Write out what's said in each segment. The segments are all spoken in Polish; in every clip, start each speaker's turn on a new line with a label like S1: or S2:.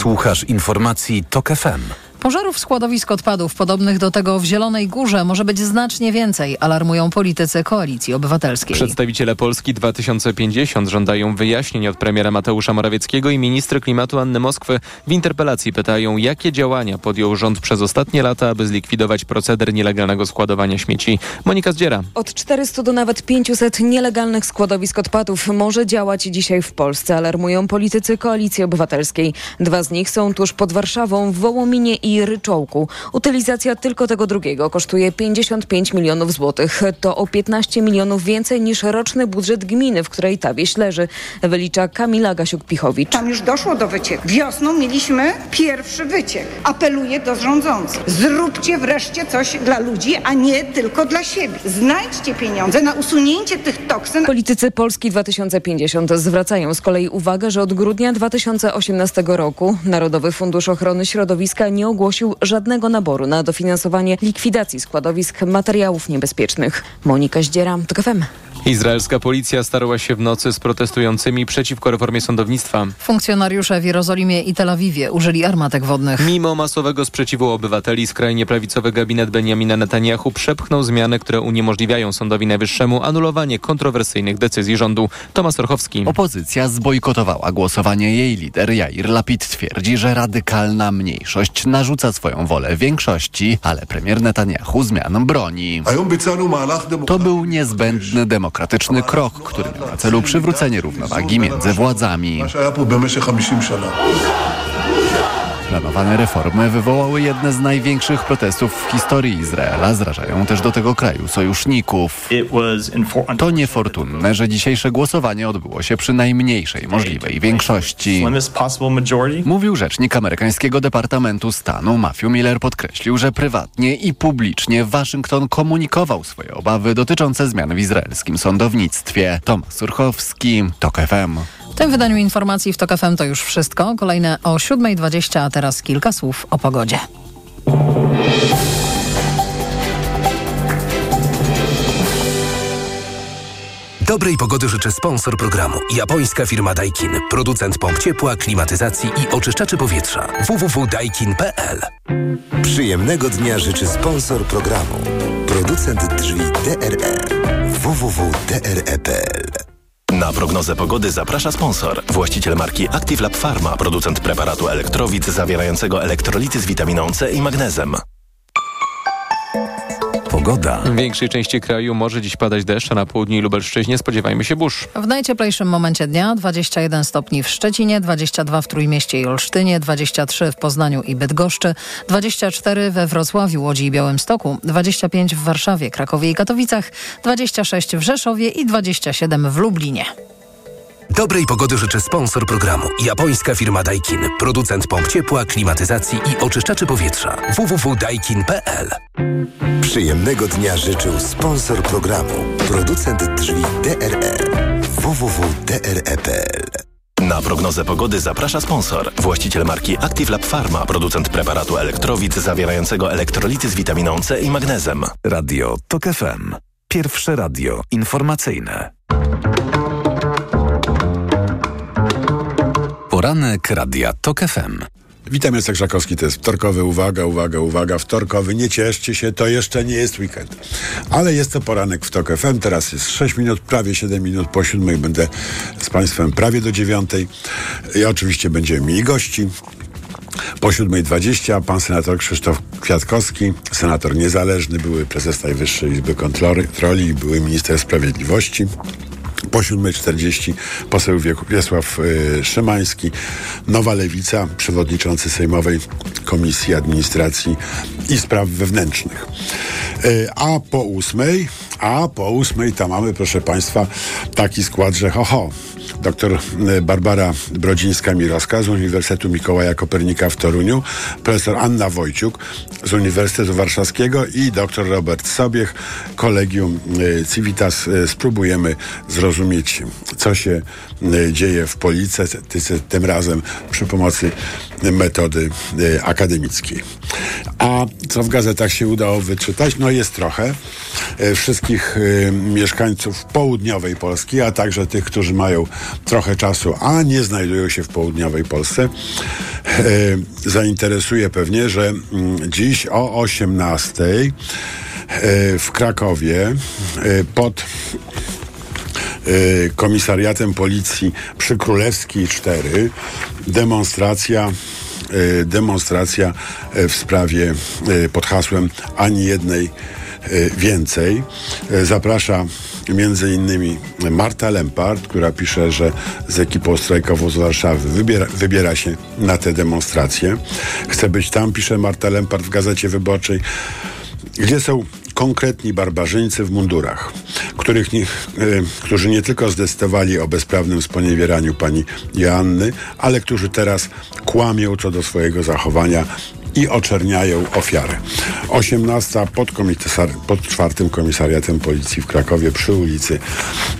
S1: Słuchasz informacji TOK FM.
S2: Pożarów składowisk odpadów podobnych do tego w Zielonej Górze może być znacznie więcej, alarmują politycy Koalicji Obywatelskiej.
S3: Przedstawiciele Polski 2050 żądają wyjaśnień od premiera Mateusza Morawieckiego i ministry klimatu Anny Moskwy. W interpelacji pytają, jakie działania podjął rząd przez ostatnie lata, aby zlikwidować proceder nielegalnego składowania śmieci. Monika Zdziera.
S4: Od 400 do nawet 500 nielegalnych składowisk odpadów może działać dzisiaj w Polsce, alarmują politycy Koalicji Obywatelskiej. Dwa z nich są tuż pod Warszawą, w Wołominie i i ryczołku. Utylizacja tylko tego drugiego kosztuje 55 milionów złotych. To o 15 milionów więcej niż roczny budżet gminy, w której ta wieś leży, wylicza Kamila Gasiuk-Pichowicz.
S5: Tam już doszło do wycieku. Wiosną mieliśmy pierwszy wyciek. Apeluję do rządzących. Zróbcie wreszcie coś dla ludzi, a nie tylko dla siebie. Znajdźcie pieniądze na usunięcie tych toksyn.
S4: Politycy Polski 2050 zwracają z kolei uwagę, że od grudnia 2018 roku Narodowy Fundusz Ochrony Środowiska nie ogłosił żadnego naboru na dofinansowanie likwidacji składowisk materiałów niebezpiecznych. Monika Zdziera, TOK FM.
S3: Izraelska policja starała się w nocy z protestującymi przeciwko reformie sądownictwa.
S2: Funkcjonariusze w Jerozolimie i Tel Awiwie użyli armatek wodnych.
S3: Mimo masowego sprzeciwu obywateli, skrajnie prawicowy gabinet Benjamina Netanyahu przepchnął zmiany, które uniemożliwiają Sądowi Najwyższemu anulowanie kontrowersyjnych decyzji rządu. Tomasz Orchowski.
S6: Opozycja zbojkotowała głosowanie. Jej lider Jair Lapid twierdzi, że radykalna mniejszość narzuca swoją wolę większości, ale premier Netanyahu zmian broni. To był niezbędny demokratyczny demokratyczny krok, który miał na celu przywrócenie równowagi między władzami. Planowane reformy wywołały jedne z największych protestów w historii Izraela. Zrażają też do tego kraju sojuszników. To niefortunne, że dzisiejsze głosowanie odbyło się przy najmniejszej możliwej większości. Mówił rzecznik amerykańskiego Departamentu Stanu. Matthew Miller podkreślił, że prywatnie i publicznie Waszyngton komunikował swoje obawy dotyczące zmian w izraelskim sądownictwie. Tomasz Surchowski, TOK FM.
S2: W tym wydaniu informacji w TOK FM to już wszystko. Kolejne o 7.20, a teraz kilka słów o pogodzie.
S1: Dobrej pogody życzę sponsor programu. Japońska firma Daikin. Producent pomp ciepła, klimatyzacji i oczyszczaczy powietrza. www.daikin.pl
S7: Przyjemnego dnia życzy sponsor programu. Producent drzwi DRE. www.dre.pl
S8: na prognozę pogody zaprasza sponsor. Właściciel marki Active Lab Pharma, producent preparatu elektrowid zawierającego elektrolity z witaminą C i magnezem.
S1: Pogoda.
S3: W większej części kraju może dziś padać deszcz, a na południu i Lubelszczyźnie spodziewajmy się burz.
S2: W najcieplejszym momencie dnia 21 stopni w Szczecinie, 22 w Trójmieście i Olsztynie, 23 w Poznaniu i Bydgoszczy, 24 we Wrocławiu, Łodzi i Białymstoku, 25 w Warszawie, Krakowie i Katowicach, 26 w Rzeszowie i 27 w Lublinie.
S1: Dobrej pogody życzy sponsor programu. Japońska firma Daikin. Producent pomp ciepła, klimatyzacji i oczyszczaczy powietrza. www.daikin.pl
S7: Przyjemnego dnia życzył sponsor programu. Producent drzwi DRE. www.dre.pl
S8: na prognozę pogody zaprasza sponsor. Właściciel marki Active Lab Pharma, producent preparatu elektrowid zawierającego elektrolity z witaminą C i magnezem.
S1: Radio TOK FM. Pierwsze radio informacyjne. Poranek Radia TOK FM.
S9: Witam, Jacek Żakowski, to jest wtorkowy, uwaga, uwaga, uwaga, wtorkowy, nie cieszcie się, to jeszcze nie jest weekend. Ale jest to poranek w TOK FM, teraz jest 6 minut, prawie 7 minut po 7, będę z Państwem prawie do 9. I oczywiście będziemy mieli gości. Po 7.20 pan senator Krzysztof Kwiatkowski, senator niezależny, były prezes Najwyższej Izby Kontroli, były minister sprawiedliwości. Po 7.40 poseł Wiesław y, Szymański, Nowa Lewica, przewodniczący Sejmowej Komisji Administracji i Spraw Wewnętrznych. Y, a po 8, a po 8 tam mamy, proszę Państwa, taki skład, że ho, ho dr y, Barbara Brodzińska-Mirowska z Uniwersytetu Mikołaja Kopernika w Toruniu, profesor Anna Wojciuk z Uniwersytetu Warszawskiego i dr Robert Sobiech, Kolegium Civitas. Spróbujemy zrozumieć co się e, dzieje w polityce, tym razem przy pomocy metody e, akademickiej. A co w gazetach się udało wyczytać? No jest trochę. E, wszystkich y, mieszkańców południowej Polski, a także tych, którzy mają trochę czasu, a nie znajdują się w południowej Polsce, y, zainteresuje pewnie, że y, dziś o 18 w Krakowie pod komisariatem policji przy Królewskiej 4 demonstracja demonstracja w sprawie pod hasłem ani jednej więcej. Zaprasza między innymi Marta Lempart, która pisze, że z ekipą strajkową z Warszawy wybiera, wybiera się na te demonstracje. Chce być tam, pisze Marta Lempart w Gazecie Wyborczej, gdzie są konkretni barbarzyńcy w mundurach, których nie, e, którzy nie tylko zdecydowali o bezprawnym sponiewieraniu pani Joanny, ale którzy teraz kłamią co do swojego zachowania i oczerniają ofiarę. 18 pod, pod czwartym komisariatem policji w Krakowie przy ulicy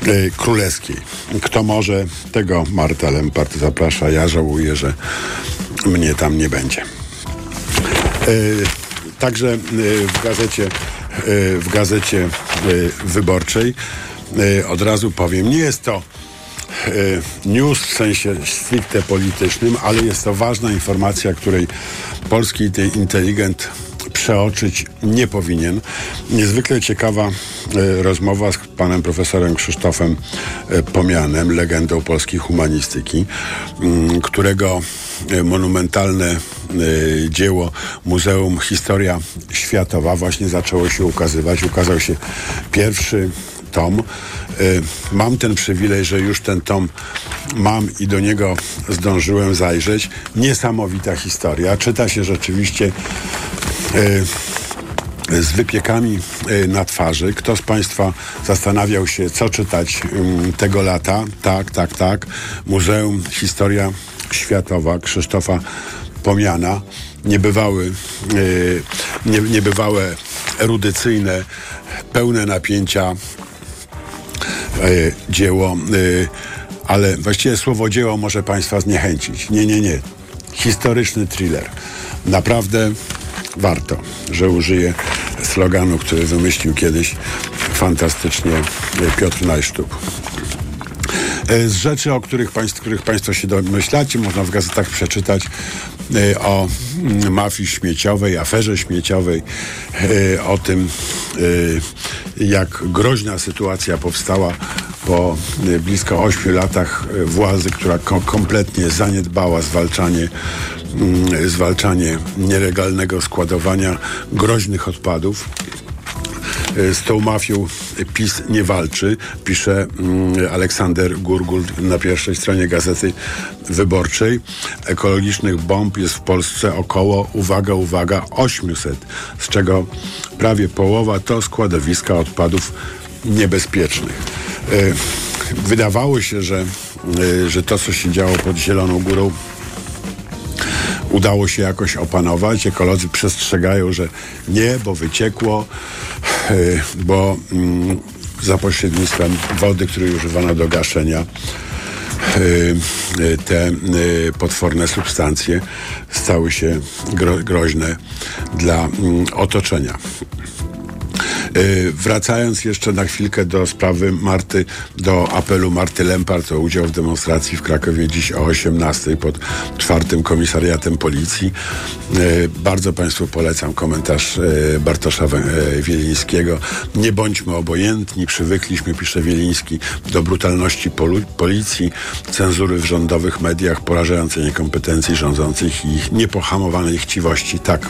S9: y, Królewskiej. Kto może, tego Marta Lempart zaprasza. Ja żałuję, że mnie tam nie będzie. Y, także y, w gazecie w gazecie wyborczej. Od razu powiem, nie jest to news w sensie stricte politycznym, ale jest to ważna informacja, której polski inteligent przeoczyć nie powinien. Niezwykle ciekawa e, rozmowa z panem profesorem Krzysztofem e, Pomianem, legendą polskiej humanistyki, mm, którego e, monumentalne dzieło Muzeum Historia Światowa właśnie zaczęło się ukazywać. Ukazał się pierwszy tom. Mam ten przywilej, że już ten tom mam i do niego zdążyłem zajrzeć. Niesamowita historia. Czyta się rzeczywiście z wypiekami na twarzy. Kto z Państwa zastanawiał się, co czytać tego lata? Tak, tak, tak. Muzeum Historia Światowa Krzysztofa Pomiana. Niebywały, nie, niebywałe erudycyjne, pełne napięcia E, dzieło, e, ale właściwie słowo dzieło może Państwa zniechęcić. Nie, nie, nie. Historyczny thriller. Naprawdę warto, że użyję sloganu, który wymyślił kiedyś fantastycznie Piotr Najsztub. E, z rzeczy, o których, których Państwo się domyślacie, można w gazetach przeczytać o mm, mafii śmieciowej, aferze śmieciowej, o tym, jak groźna sytuacja powstała po e, blisko 8 latach e, władzy, która kompletnie zaniedbała zwalczanie, zwalczanie nielegalnego składowania groźnych odpadów. E, z tą mafią PiS nie walczy, pisze mm, Aleksander Gurgul na pierwszej stronie Gazety Wyborczej. Ekologicznych bomb jest w Polsce około, uwaga, uwaga, 800, z czego prawie połowa to składowiska odpadów niebezpiecznych. E, wydawało się, że, e, że to, co się działo pod Zieloną Górą, udało się jakoś opanować. Ekolodzy przestrzegają, że nie, bo wyciekło, e, bo mm, za pośrednictwem wody, której używano do gaszenia, te potworne substancje stały się groźne dla mm, otoczenia. Y, wracając jeszcze na chwilkę do sprawy Marty, do apelu Marty Lempart o udział w demonstracji w Krakowie dziś o 18 pod czwartym komisariatem policji. Y, bardzo Państwu polecam komentarz y, Bartosza Wielińskiego. Nie bądźmy obojętni, przywykliśmy, pisze Wieliński, do brutalności policji, cenzury w rządowych mediach, porażającej niekompetencji rządzących i ich niepohamowanej chciwości. Tak,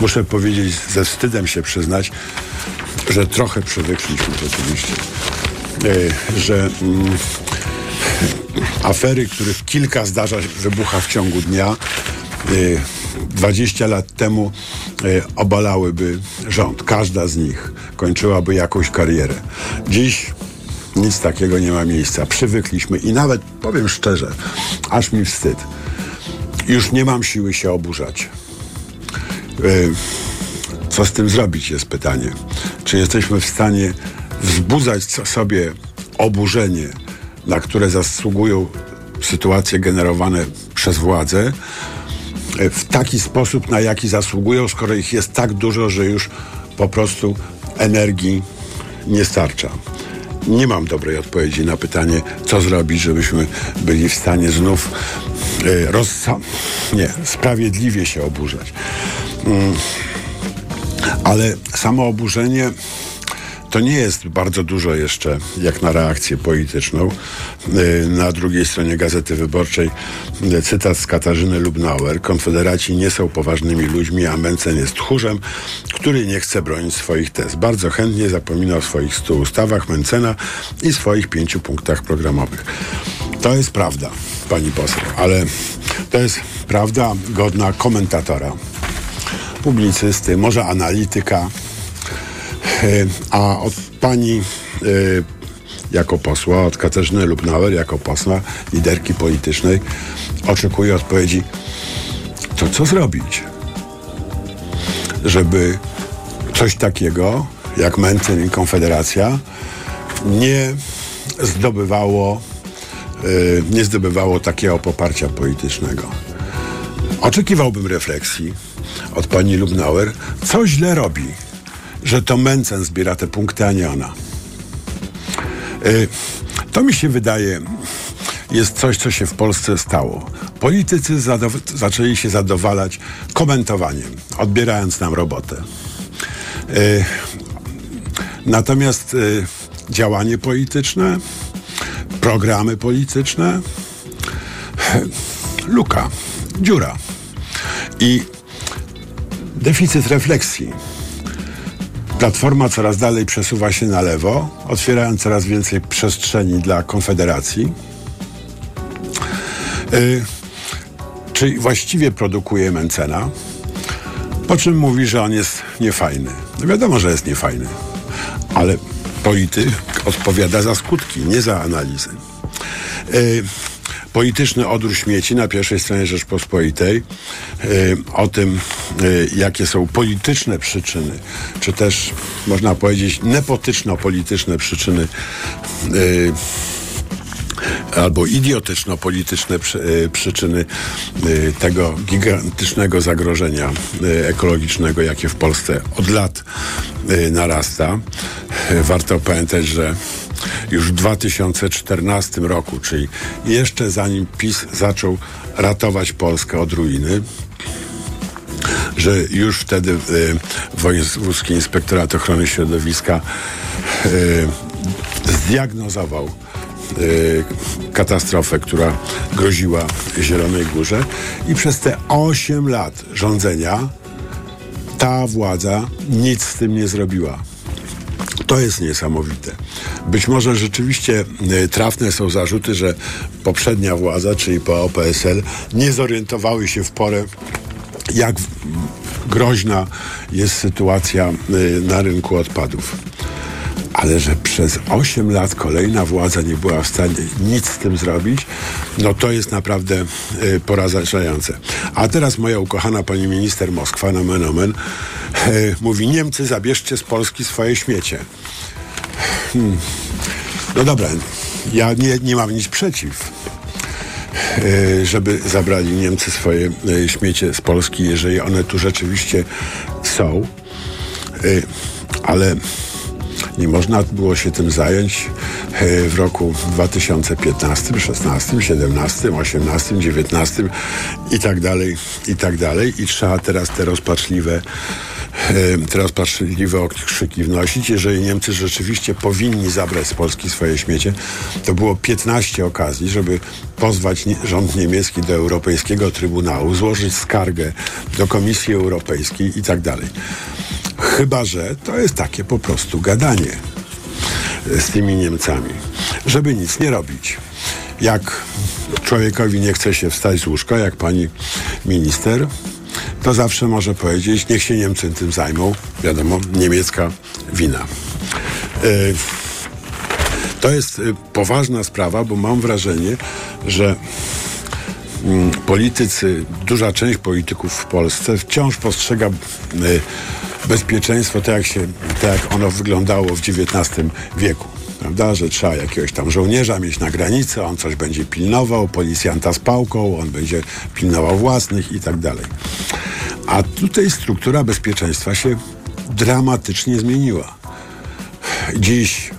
S9: muszę powiedzieć, ze wstydem się przyznać, że trochę przywykliśmy rzeczywiście, e, że mm, afery, których kilka zdarza wybucha w ciągu dnia, 20 e, lat temu e, obalałyby rząd. Każda z nich kończyłaby jakąś karierę. Dziś nic takiego nie ma miejsca. Przywykliśmy i nawet, powiem szczerze, aż mi wstyd. Już nie mam siły się oburzać. Co z tym zrobić jest pytanie. Czy jesteśmy w stanie wzbudzać sobie oburzenie, na które zasługują sytuacje generowane przez władzę, w taki sposób, na jaki zasługują, skoro ich jest tak dużo, że już po prostu energii nie starcza. Nie mam dobrej odpowiedzi na pytanie, co zrobić, żebyśmy byli w stanie znów rozsa- nie, sprawiedliwie się oburzać. Ale samo oburzenie to nie jest bardzo dużo jeszcze jak na reakcję polityczną. Y, na drugiej stronie Gazety Wyborczej y, cytat z Katarzyny Lubnauer. Konfederaci nie są poważnymi ludźmi, a Mencen jest tchórzem, który nie chce bronić swoich tez. Bardzo chętnie zapomina o swoich stu ustawach Mencena i swoich pięciu punktach programowych. To jest prawda, pani poseł, ale to jest prawda godna komentatora, publicysty, może analityka, E, a od pani e, jako posła, od Katarzyny Lubnauer jako posła, liderki politycznej, oczekuję odpowiedzi, to co zrobić, żeby coś takiego jak Mencen i Konfederacja nie zdobywało, e, nie zdobywało takiego poparcia politycznego. Oczekiwałbym refleksji od pani Lubnauer, co źle robi że to Mencen zbiera te punkty, a nie ona. Y, to mi się wydaje, jest coś, co się w Polsce stało. Politycy zaczęli się zadowalać komentowaniem, odbierając nam robotę. Y, natomiast y, działanie polityczne, programy polityczne, luka, dziura. I deficyt refleksji Platforma coraz dalej przesuwa się na lewo, otwierając coraz więcej przestrzeni dla Konfederacji. Yy, czyli właściwie produkuje Mencena, po czym mówi, że on jest niefajny. No wiadomo, że jest niefajny, ale polityk odpowiada za skutki, nie za analizy. Polityczny odór śmieci na pierwszej stronie Rzeczpospolitej y, o tym, y, jakie są polityczne przyczyny, czy też można powiedzieć nepotyczno-polityczne przyczyny y, albo idiotyczno-polityczne przy, przyczyny tego gigantycznego zagrożenia ekologicznego, jakie w Polsce od lat narasta. Warto pamiętać, że już w 2014 roku, czyli jeszcze zanim PiS zaczął ratować Polskę od ruiny, że już wtedy y, Wojewódzki Inspektorat Ochrony Środowiska y, zdiagnozował y, katastrofę, która groziła Zielonej Górze i przez te 8 lat rządzenia ta władza nic z tym nie zrobiła. To jest niesamowite. Być może rzeczywiście y, trafne są zarzuty, że poprzednia władza, czyli PO-PSL, nie zorientowały się w porę, jak groźna jest sytuacja y, na rynku odpadów. Ale że przez 8 lat kolejna władza nie była w stanie nic z tym zrobić, no to jest naprawdę y, porażające. A teraz moja ukochana pani minister Moskwa, na menomen, y, mówi Niemcy zabierzcie z Polski swoje śmiecie. Hmm. No dobra, ja nie, nie mam nic przeciw e, żeby zabrali Niemcy swoje e, śmiecie z Polski, jeżeli one tu rzeczywiście są. E, ale nie można było się tym zająć w roku 2015, 16, 17, 18, 19 i tak dalej, i tak dalej. I trzeba teraz te rozpaczliwe teraz patrzliwe okrzyki wnosić. Jeżeli Niemcy rzeczywiście powinni zabrać z Polski swoje śmiecie, to było 15 okazji, żeby pozwać rząd niemiecki do Europejskiego Trybunału, złożyć skargę do Komisji Europejskiej i tak dalej. Chyba, że to jest takie po prostu gadanie z tymi Niemcami, żeby nic nie robić. Jak człowiekowi nie chce się wstać z łóżka, jak pani minister, to zawsze może powiedzieć, niech się Niemcy tym zajmą. Wiadomo, niemiecka wina. Yy, to jest y, poważna sprawa, bo mam wrażenie, że mm, politycy, duża część polityków w Polsce wciąż postrzega y, bezpieczeństwo tak jak, się, tak jak ono wyglądało w XIX wieku. prawda, że trzeba jakiegoś tam żołnierza mieć na granicy, on coś będzie pilnował, policjanta z pałką, on będzie pilnował własnych i tak dalej. A tutaj struktura bezpieczeństwa się dramatycznie zmieniła. Dziś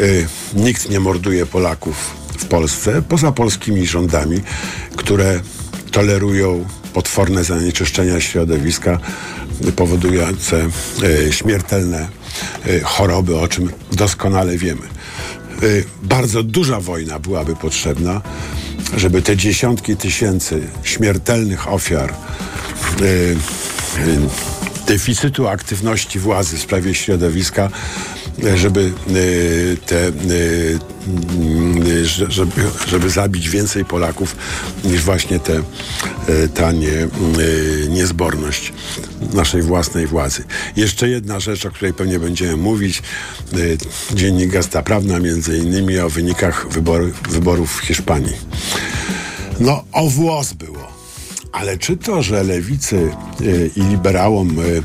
S9: y, nikt nie morduje Polaków w Polsce, poza polskimi rządami, które tolerują potworne zanieczyszczenia środowiska powodujące y, śmiertelne y, choroby, o czym doskonale wiemy. Y, bardzo duża wojna byłaby potrzebna, żeby te dziesiątki tysięcy śmiertelnych ofiar deficytu aktywności władzy w sprawie środowiska, żeby te, żeby, żeby zabić więcej Polaków niż właśnie te, ta nie, niezborność naszej własnej władzy. Jeszcze jedna rzecz, o której pewnie będziemy mówić. Dziennik Gazeta Prawna, między innymi o wynikach wyboru, wyborów w Hiszpanii. No, o włos było. Ale czy to, że lewicy y, i liberałom y,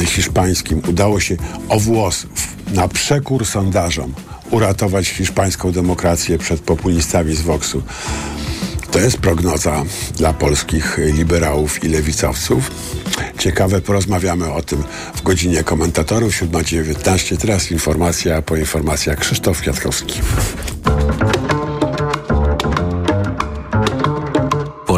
S9: y, hiszpańskim udało się o włos na przekór sondażom uratować hiszpańską demokrację przed populistami z Voxu? To jest prognoza dla polskich liberałów i lewicowców. Ciekawe, porozmawiamy o tym w godzinie komentatorów 7.19. Teraz informacja, po informacjach Krzysztof Kwiatkowski.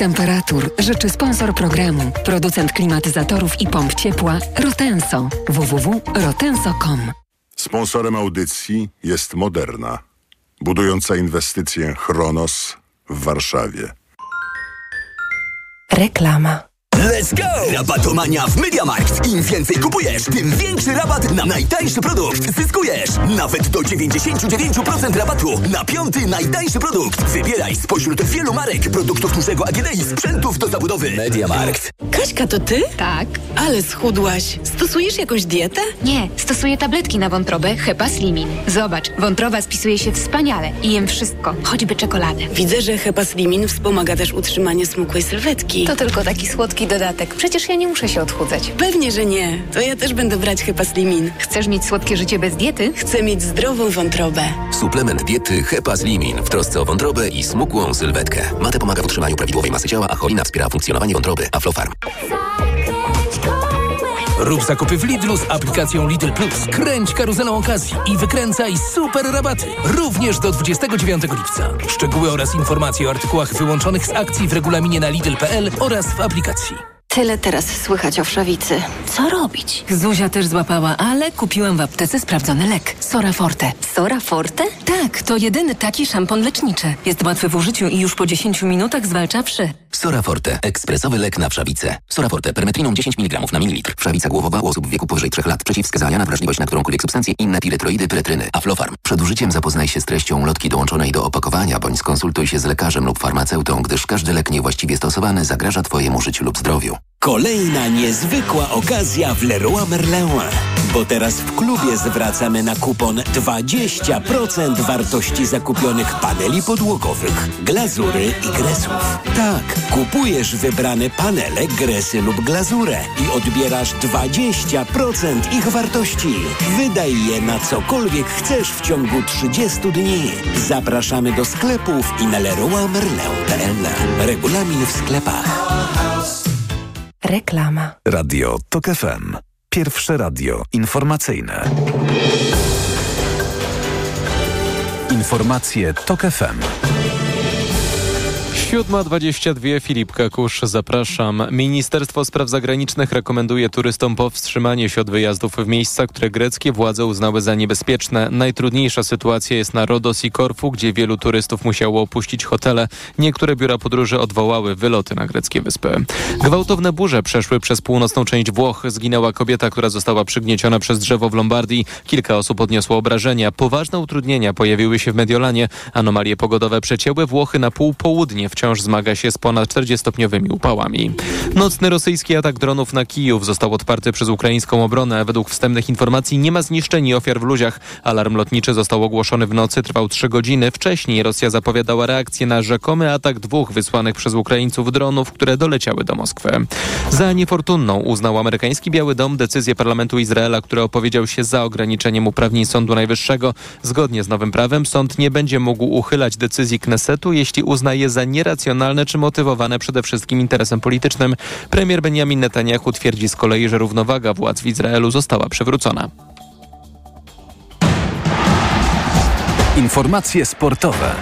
S10: Temperatur życzy sponsor programu, producent klimatyzatorów i pomp ciepła Rotenso. www.rotenso.com.
S11: Sponsorem audycji jest Moderna, budująca inwestycję Chronos w Warszawie.
S10: Reklama.
S12: Let's go! Rabatomania w MediaMarkt. Im więcej kupujesz, tym większy rabat na najtańszy produkt zyskujesz. Nawet do 99% rabatu na piąty najtańszy produkt. Wybieraj spośród wielu marek, produktów dużego AGD i sprzętów do zabudowy. MediaMarkt.
S13: Kaśka, to ty?
S14: Tak.
S13: Ale schudłaś. Stosujesz jakąś dietę?
S14: Nie, stosuję tabletki na wątrobę Hepa Slimin. Zobacz, wątroba spisuje się wspaniale i jem wszystko, choćby czekoladę.
S13: Widzę, że Hepa Slimin wspomaga też utrzymanie smukłej sylwetki.
S14: To tylko taki słodki dodatek. Przecież ja nie muszę się odchudzać.
S13: Pewnie, że nie. To ja też będę brać Hepaslimin.
S14: Chcesz mieć słodkie życie bez diety?
S13: Chcę mieć zdrową wątrobę.
S15: Suplement diety Hepaslimin w trosce o wątrobę i smukłą sylwetkę. Mate pomaga w utrzymaniu prawidłowej masy ciała, a cholina wspiera funkcjonowanie wątroby. Aflofarm.
S16: Rób zakupy w Lidlu z aplikacją Lidl Plus. Kręć karuzelą okazji i wykręcaj super rabaty. Również do 29 lipca. Szczegóły oraz informacje o artykułach wyłączonych z akcji w regulaminie na Lidl.pl oraz w aplikacji.
S17: Tyle teraz słychać o wszawicy. Co robić?
S10: Zuzia też złapała, ale kupiłam w aptece sprawdzony lek. Sora Forte.
S17: Sora Forte?
S10: Tak, to jedyny taki szampon leczniczy. Jest łatwy w użyciu i już po 10 minutach zwalcza wszy.
S15: Sora Forte. Ekspresowy lek na wszawicę. Sora Forte. Permetriną 10 mg na mililitr. Wszawica głowowa u osób w wieku powyżej 3 lat. Przeciwwskazania na wrażliwość na którąkolwiek substancję inne piretroidy, piretryny. Aflofarm. Przed użyciem zapoznaj się z treścią lotki dołączonej do opakowania, bądź skonsultuj się z lekarzem lub farmaceutą, gdyż każdy lek niewłaściwie stosowany zagraża Twojemu życiu lub zdrowiu.
S18: Kolejna niezwykła okazja w Leroy Merlin. Bo teraz w klubie zwracamy na kupon 20% wartości zakupionych paneli podłogowych, glazury i gresów. Tak, kupujesz wybrane panele, gresy lub glazurę i odbierasz 20% ich wartości. Wydaj je na cokolwiek chcesz w ciągu 30 dni. Zapraszamy do sklepów i na leroymerlin.pl. Regulamin w sklepach.
S10: Reklama.
S1: Radio TOK FM. Pierwsze radio informacyjne. Informacje TOK FM.
S3: 7.22 Filip Kakusz, zapraszam. Ministerstwo Spraw Zagranicznych rekomenduje turystom powstrzymanie się od wyjazdów w miejsca, które greckie władze uznały za niebezpieczne. Najtrudniejsza sytuacja jest na Rodos i Korfu, gdzie wielu turystów musiało opuścić hotele. Niektóre biura podróży odwołały wyloty na greckie wyspy. Gwałtowne burze przeszły przez północną część Włoch. Zginęła kobieta, która została przygnieciona przez drzewo w Lombardii. Kilka osób odniosło obrażenia. Poważne utrudnienia pojawiły się w Mediolanie. Anomalie pogodowe przecięły Włochy na pół południe wciąż zmaga się z ponad 40-stopniowymi upałami. Nocny rosyjski atak dronów na Kijów został odparty przez ukraińską obronę. Według wstępnych informacji nie ma zniszczeń i ofiar w ludziach. Alarm lotniczy został ogłoszony w nocy, trwał 3 godziny. Wcześniej Rosja zapowiadała reakcję na rzekomy atak dwóch wysłanych przez Ukraińców dronów, które doleciały do Moskwy. Za niefortunną uznał amerykański Biały Dom decyzję parlamentu Izraela, który opowiedział się za ograniczeniem uprawnień Sądu Najwyższego. Zgodnie z nowym prawem sąd nie będzie mógł uchylać decyzji Knesetu, jeśli uznaje za nieracjonalne czy motywowane przede wszystkim interesem politycznym. Premier Benjamin Netanyahu twierdzi z kolei, że równowaga władz w Izraelu została przywrócona.
S1: Informacje sportowe.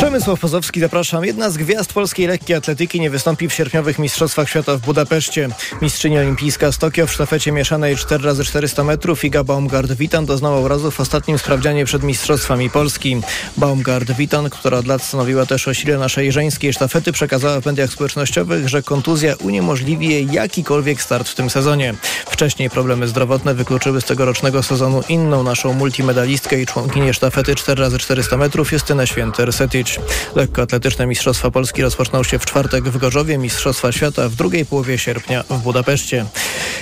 S19: Przemysław Pozowski, zapraszam. Jedna z gwiazd polskiej lekkiej atletyki nie wystąpi w sierpniowych Mistrzostwach Świata w Budapeszcie. Mistrzyni olimpijska z Tokio w sztafecie mieszanej 4x400 metrów Iga Baumgart-Witan doznała urazu w ostatnim sprawdzianie przed Mistrzostwami Polski. Baumgart-Witan, która od lat stanowiła też o sile naszej żeńskiej sztafety, przekazała w mediach społecznościowych, że kontuzja uniemożliwi jej jakikolwiek start w tym sezonie. Wcześniej problemy zdrowotne wykluczyły z tegorocznego sezonu inną naszą multimedalistkę i członkinię sztafety 4x400 metrów Justynę Święter-Setic. Lekkoatletyczne Mistrzostwa Polski rozpoczną się w czwartek w Gorzowie, Mistrzostwa Świata w drugiej połowie sierpnia w Budapeszcie.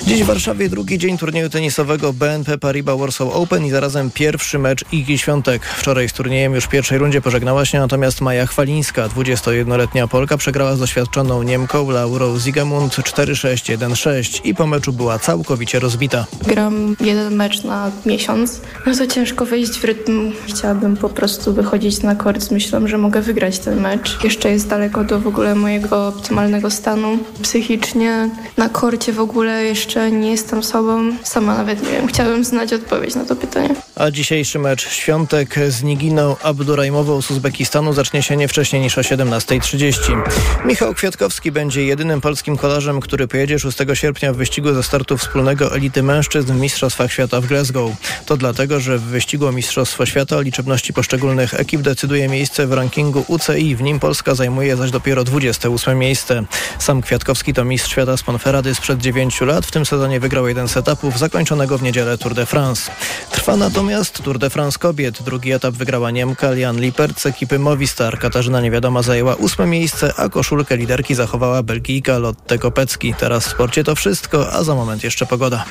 S19: Dziś w Warszawie drugi dzień turnieju tenisowego BNP Paribas Warsaw Open i zarazem pierwszy mecz Igi Świątek. Wczoraj z turniejem już w pierwszej rundzie pożegnała się natomiast Maja Chwalińska. 21-letnia Polka przegrała z doświadczoną Niemką Laurą Zigemund 4-6-1-6 i po meczu była całkowicie rozbita.
S20: Gram jeden mecz na miesiąc, no to ciężko wejść w rytm. Chciałabym po prostu wychodzić na kort z myślą, że mogę wygrać ten mecz. Jeszcze jest daleko do w ogóle mojego optymalnego stanu. Psychicznie na korcie w ogóle jeszcze nie jestem sobą. Sama nawet nie wiem. Chciałabym znać odpowiedź na to pytanie.
S19: A dzisiejszy mecz Świątek z Niginą Abdurajmową z Uzbekistanu zacznie się nie wcześniej niż o 17.30. Michał Kwiatkowski będzie jedynym polskim kolarzem, który pojedzie 6 sierpnia w wyścigu ze startu wspólnego elity mężczyzn w Mistrzostwach Świata w Glasgow. To dlatego, że w wyścigu o Mistrzostwo Świata o liczebności poszczególnych ekip decyduje miejsce w rankingu UCI. W nim Polska zajmuje zaś dopiero 28 miejsce. Sam Kwiatkowski to mistrz świata z Ponferrady sprzed 9 lat. W tym sezonie wygrał jeden z etapów zakończonego w niedzielę Tour de France. Trwa natomiast Tour de France kobiet. Drugi etap wygrała Niemka Lian Lippert z ekipy Movistar. Katarzyna Niewiadoma zajęła ósme miejsce, a koszulkę liderki zachowała Belgijka Lotte Kopecki. Teraz w sporcie to wszystko, a za moment jeszcze pogoda.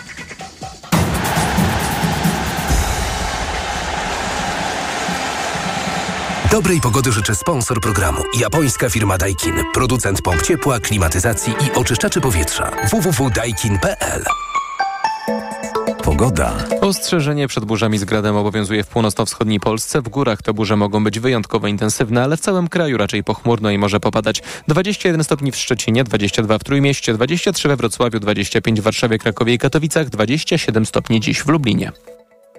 S21: Dobrej pogody życzę sponsor programu. Japońska firma Daikin. Producent pomp ciepła, klimatyzacji i oczyszczaczy powietrza. www.daikin.pl
S1: Pogoda.
S3: Ostrzeżenie przed burzami z gradem obowiązuje w północno-wschodniej Polsce. W górach te burze mogą być wyjątkowo intensywne, ale w całym kraju raczej pochmurno i może popadać 21 stopni w Szczecinie, 22 w Trójmieście, 23 we Wrocławiu, 25 w Warszawie, Krakowie i Katowicach, 27 stopni dziś w Lublinie.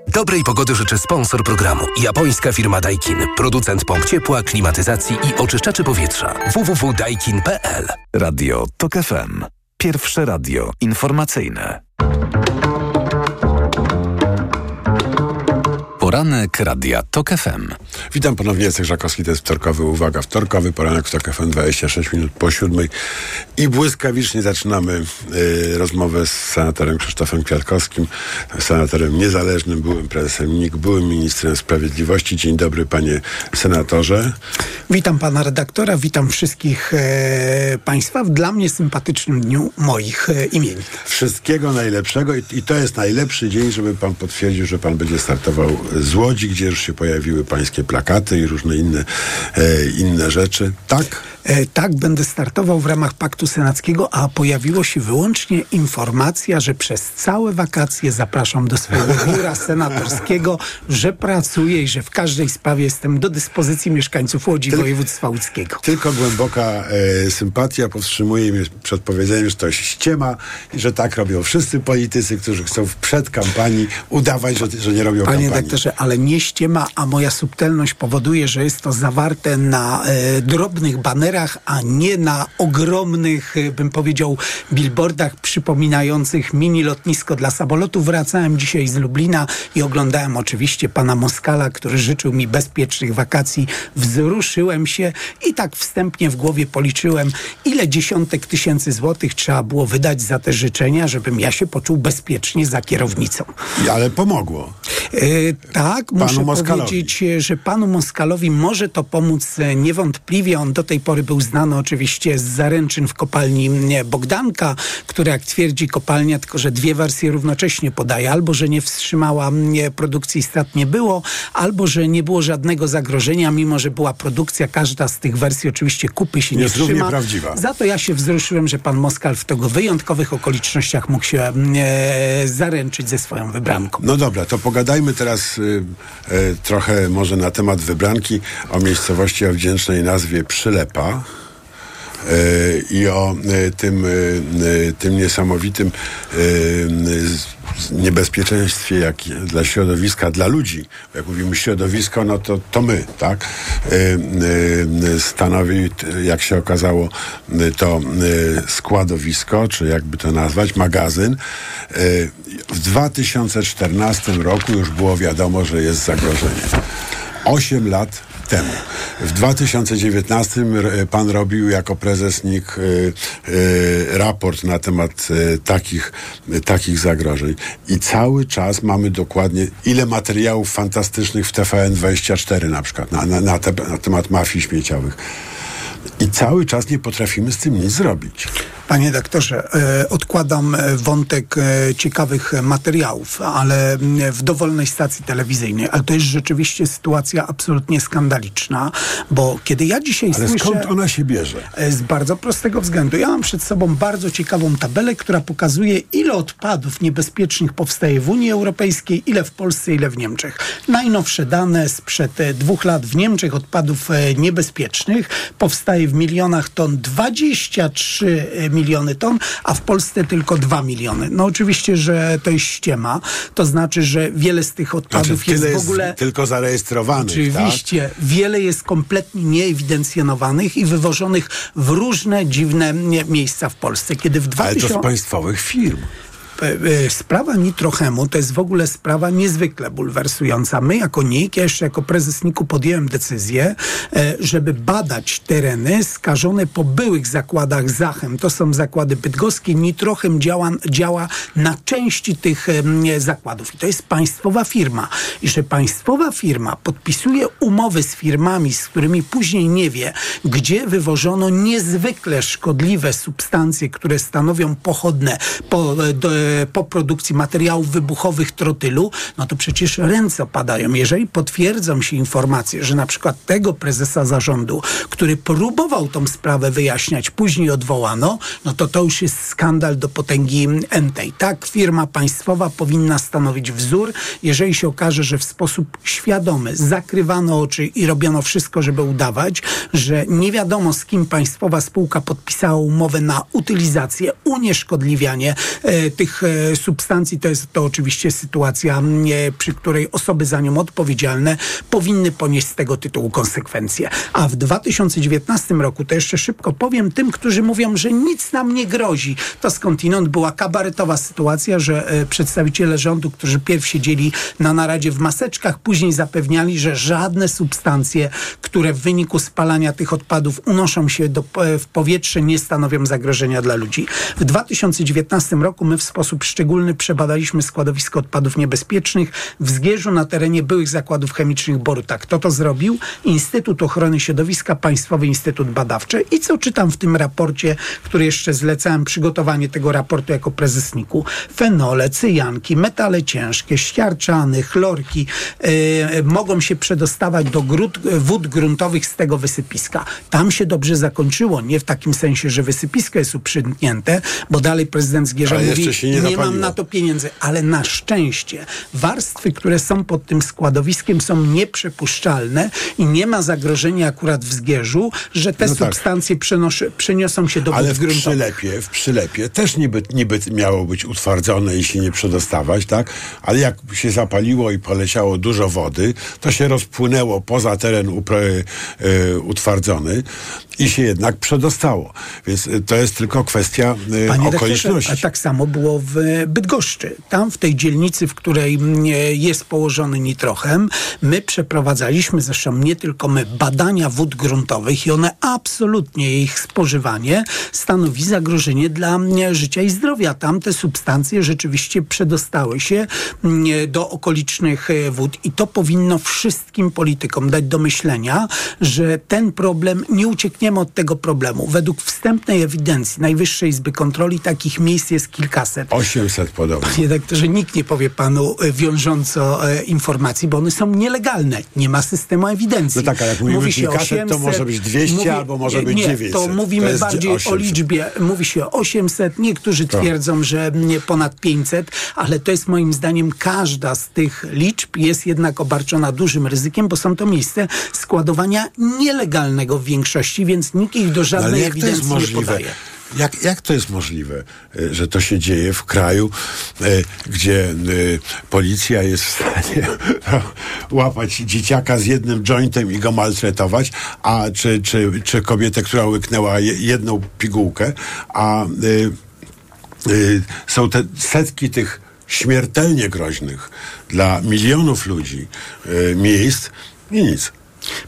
S21: Dobrej pogody życzę sponsor programu. Japońska firma Daikin. Producent pomp ciepła, klimatyzacji i oczyszczaczy powietrza. www.daikin.pl
S1: Radio TOK FM. Pierwsze radio informacyjne. Poranek Radia TOK FM.
S9: Witam ponownie, Jacek Żakowski, to jest wtorkowy, uwaga, wtorkowy poranek w TOK FM, 26 minut po siódmej i błyskawicznie zaczynamy y, rozmowę z senatorem Krzysztofem Kwiatkowskim, senatorem niezależnym, byłym prezesem NIK, byłym ministrem sprawiedliwości. Dzień dobry, panie senatorze.
S22: Witam pana redaktora, witam wszystkich e, państwa w dla mnie sympatycznym dniu moich e, imieni.
S9: Wszystkiego najlepszego i, i to jest najlepszy dzień, żeby pan potwierdził, że pan będzie startował z Łodzi, gdzie już się pojawiły pańskie plakaty i różne inne, e, inne rzeczy. Tak?
S22: E, tak, będę startował w ramach Paktu Senackiego, a pojawiło się wyłącznie informacja, że przez całe wakacje zapraszam do swojego biura senatorskiego, że pracuję i że w każdej sprawie jestem do dyspozycji mieszkańców Łodzi Tyl województwa łódzkiego.
S9: Tylko głęboka e, sympatia powstrzymuje mnie przed powiedzeniem, że to ściema i że tak robią wszyscy politycy, którzy chcą przed kampanii udawać, że, że nie robią
S22: Panie
S9: kampanii.
S22: doktorze, ale nie ściema, a moja subtelność powoduje, że jest to zawarte na e, drobnych banerach, a nie na ogromnych, e, bym powiedział, billboardach przypominających mini lotnisko dla samolotów. Wracałem dzisiaj z Lublina i oglądałem oczywiście pana Moskala, który życzył mi bezpiecznych wakacji. Wzruszyłem się i tak wstępnie w głowie policzyłem, ile dziesiątek tysięcy złotych trzeba było wydać za te życzenia, żebym ja się poczuł bezpiecznie za kierownicą.
S9: Ale pomogło.
S22: E, tak,
S9: Panu
S22: muszę
S9: Moskalowi.
S22: powiedzieć, e, że panu Moskalowi może to pomóc e, niewątpliwie. On do tej pory był znany oczywiście z zaręczyn w kopalni Bogdanka, która jak twierdzi kopalnia, tylko że dwie wersje równocześnie podaje. Albo, że nie wstrzymała produkcji strat nie było, albo, że nie było żadnego zagrożenia, mimo że była produkcja. Każda z tych wersji oczywiście kupy się nie
S9: Jest równie
S22: trzyma.
S9: prawdziwa.
S22: Za to ja się wzruszyłem, że pan Moskal w tego wyjątkowych okolicznościach mógł się e, zaręczyć ze swoją wybranką.
S9: No dobra, to pogadajmy teraz y, y, trochę może na temat wybranki o miejscowości o wdzięcznej nazwie Przylepa. y, I o y, tym, y, tym niesamowitym niebezpieczeństwie jak dla środowiska, dla ludzi. Jak mówimy środowisko, no to, to my, tak? Y, y, Stanowi, jak się okazało, to y, składowisko, czy jakby to nazwać, magazyn. W 2014 roku już było wiadomo, że jest zagrożenie. Osiem lat temu. W 2019 r- pan robił jako prezes NIK y, y, raport na temat takich, takich zagrożeń. I cały czas mamy dokładnie, ile materiałów fantastycznych w TVN24 na przykład, na, na, na, te, na temat mafii śmieciowych. I cały czas nie potrafimy z tym nic zrobić.
S22: Panie doktorze, e, odkładam e, wątek e, ciekawych materiałów, ale mm, w dowolnej stacji telewizyjnej, ale to jest rzeczywiście sytuacja absolutnie skandaliczna, bo kiedy ja dzisiaj
S9: Ale
S22: słyszę...
S9: skąd ona się bierze?
S22: Z bardzo prostego względu. Ja mam przed sobą bardzo ciekawą tabelę, która pokazuje, ile odpadów niebezpiecznych powstaje w Unii Europejskiej, ile w Polsce, ile w Niemczech. Najnowsze dane sprzed dwóch lat w Niemczech odpadów niebezpiecznych powstaje w milionach ton 23 miliony ton, a w Polsce tylko 2 miliony. No oczywiście, że to jest ściema. To znaczy, że wiele z tych odpadów
S9: Znaczy,
S22: jest w ogóle...
S9: jest tylko zarejestrowanych, tak?
S22: Oczywiście. Wiele jest kompletnie nieewidencjonowanych i wywożonych w różne dziwne miejsca w Polsce. Kiedy w
S9: Ale to
S22: 2000...
S9: z państwowych firm.
S22: E, Sprawa Nitrochemu to jest w ogóle sprawa niezwykle bulwersująca. My jako NIK, ja jeszcze jako prezes NIK-u podjąłem decyzję, e, żeby badać tereny skażone po byłych zakładach Zachem. To są zakłady bydgoskie. Nitrochem działa, działa na części tych zakładów. I to jest państwowa firma. I że państwowa firma podpisuje umowy z firmami, z którymi później nie wie, gdzie wywożono niezwykle szkodliwe substancje, które stanowią pochodne po, e, do, po produkcji materiałów wybuchowych trotylu, no to przecież ręce opadają. Jeżeli potwierdzą się informacje, że na przykład tego prezesa zarządu, który próbował tą sprawę wyjaśniać, później odwołano, no to to już jest skandal do potęgi entej. Tak, firma państwowa powinna stanowić wzór. Jeżeli się okaże, że w sposób świadomy zakrywano oczy i robiono wszystko, żeby udawać, że nie wiadomo z kim państwowa spółka podpisała umowę na utylizację, unieszkodliwianie e, tych e, substancji, to jest to oczywiście sytuacja, e, przy której osoby za nią odpowiedzialne powinny ponieść z tego tytułu konsekwencje. A w 2019 roku, to jeszcze szybko powiem tym, którzy mówią, że nic nam nie grozi, to skądinąd była kabaretowa sytuacja, że e, przedstawiciele rządu, którzy pierw siedzieli na naradzie w maseczkach, później zapewniali, że żadne substancje, które w wyniku spalania tych odpadów unoszą się do, w powietrze, nie stanowią zagrożenia dla ludzi. W 2019 roku my w sposób sposób szczególny przebadaliśmy składowisko odpadów niebezpiecznych w Zgierzu na terenie byłych zakładów chemicznych Boruta. Kto to zrobił? Instytut Ochrony Środowiska, Państwowy Instytut Badawczy. I co czytam w tym raporcie, który jeszcze zlecałem przygotowanie tego raportu jako prezesniku? Fenole, cyjanki, metale ciężkie, ściarczany, chlorki e, mogą się przedostawać do grud, wód gruntowych z tego wysypiska. Tam się dobrze zakończyło, nie w takim sensie, że wysypisko jest uprzednięte, bo dalej prezydent Zgierza mówi,
S9: nie
S22: nie mam na to pieniędzy, ale na szczęście warstwy, które są pod tym składowiskiem są nieprzepuszczalne i nie ma zagrożenia akurat w Zgierzu, że te
S9: No tak.
S22: substancje przenoszy, przeniosą się do
S9: Ale w
S22: gruntowych.
S9: przylepie, w przylepie też niby, niby miało być utwardzone i się nie przedostawać, tak? Ale jak się zapaliło i poleciało dużo wody, to się rozpłynęło poza teren upra- e, utwardzony i się jednak przedostało. Więc e, to jest tylko kwestia e,
S22: Panie
S9: okoliczności.
S22: a tak samo było w Bydgoszczy. Tam w tej dzielnicy, w której mm, jest położony nitrochem, my przeprowadzaliśmy, zresztą nie tylko my, badania wód gruntowych i one absolutnie, ich spożywanie stanowi zagrożenie dla mm, życia i zdrowia. Tam te substancje rzeczywiście przedostały się mm, do okolicznych e, wód i to powinno wszystkim politykom dać do myślenia, że ten problem, nie od tego problemu. Według wstępnej ewidencji Najwyższej Izby Kontroli takich miejsc jest kilkaset.
S9: 800 podobno.
S22: Panie doktorze, nikt nie powie panu e, wiążąco e, informacji, bo one są nielegalne. Nie ma systemu ewidencji.
S9: No tak, a jak mówimy
S22: Mówi się
S9: kilkaset, to może być 200 albo może być
S22: nie,
S9: 900.
S22: To mówimy
S9: To
S22: bardziej
S9: 800.
S22: o liczbie. Mówi się o 800, niektórzy
S9: Tak.
S22: twierdzą, że nie ponad 500, ale to jest moim zdaniem każda z tych liczb jest jednak obarczona dużym ryzykiem, bo są to miejsca składowania nielegalnego w większości, więc nikt ich do żadnej
S9: ale jak to jest
S22: ewidencji nie
S9: możliwe?
S22: podaje.
S9: Jak, jak to jest możliwe, e, że to się dzieje w kraju, e, gdzie e, policja jest w stanie łapać dzieciaka z jednym jointem i go maltretować, a czy, czy, czy kobietę, która łyknęła je- jedną pigułkę, a są te setki tych śmiertelnie groźnych dla milionów ludzi miejsc i nic.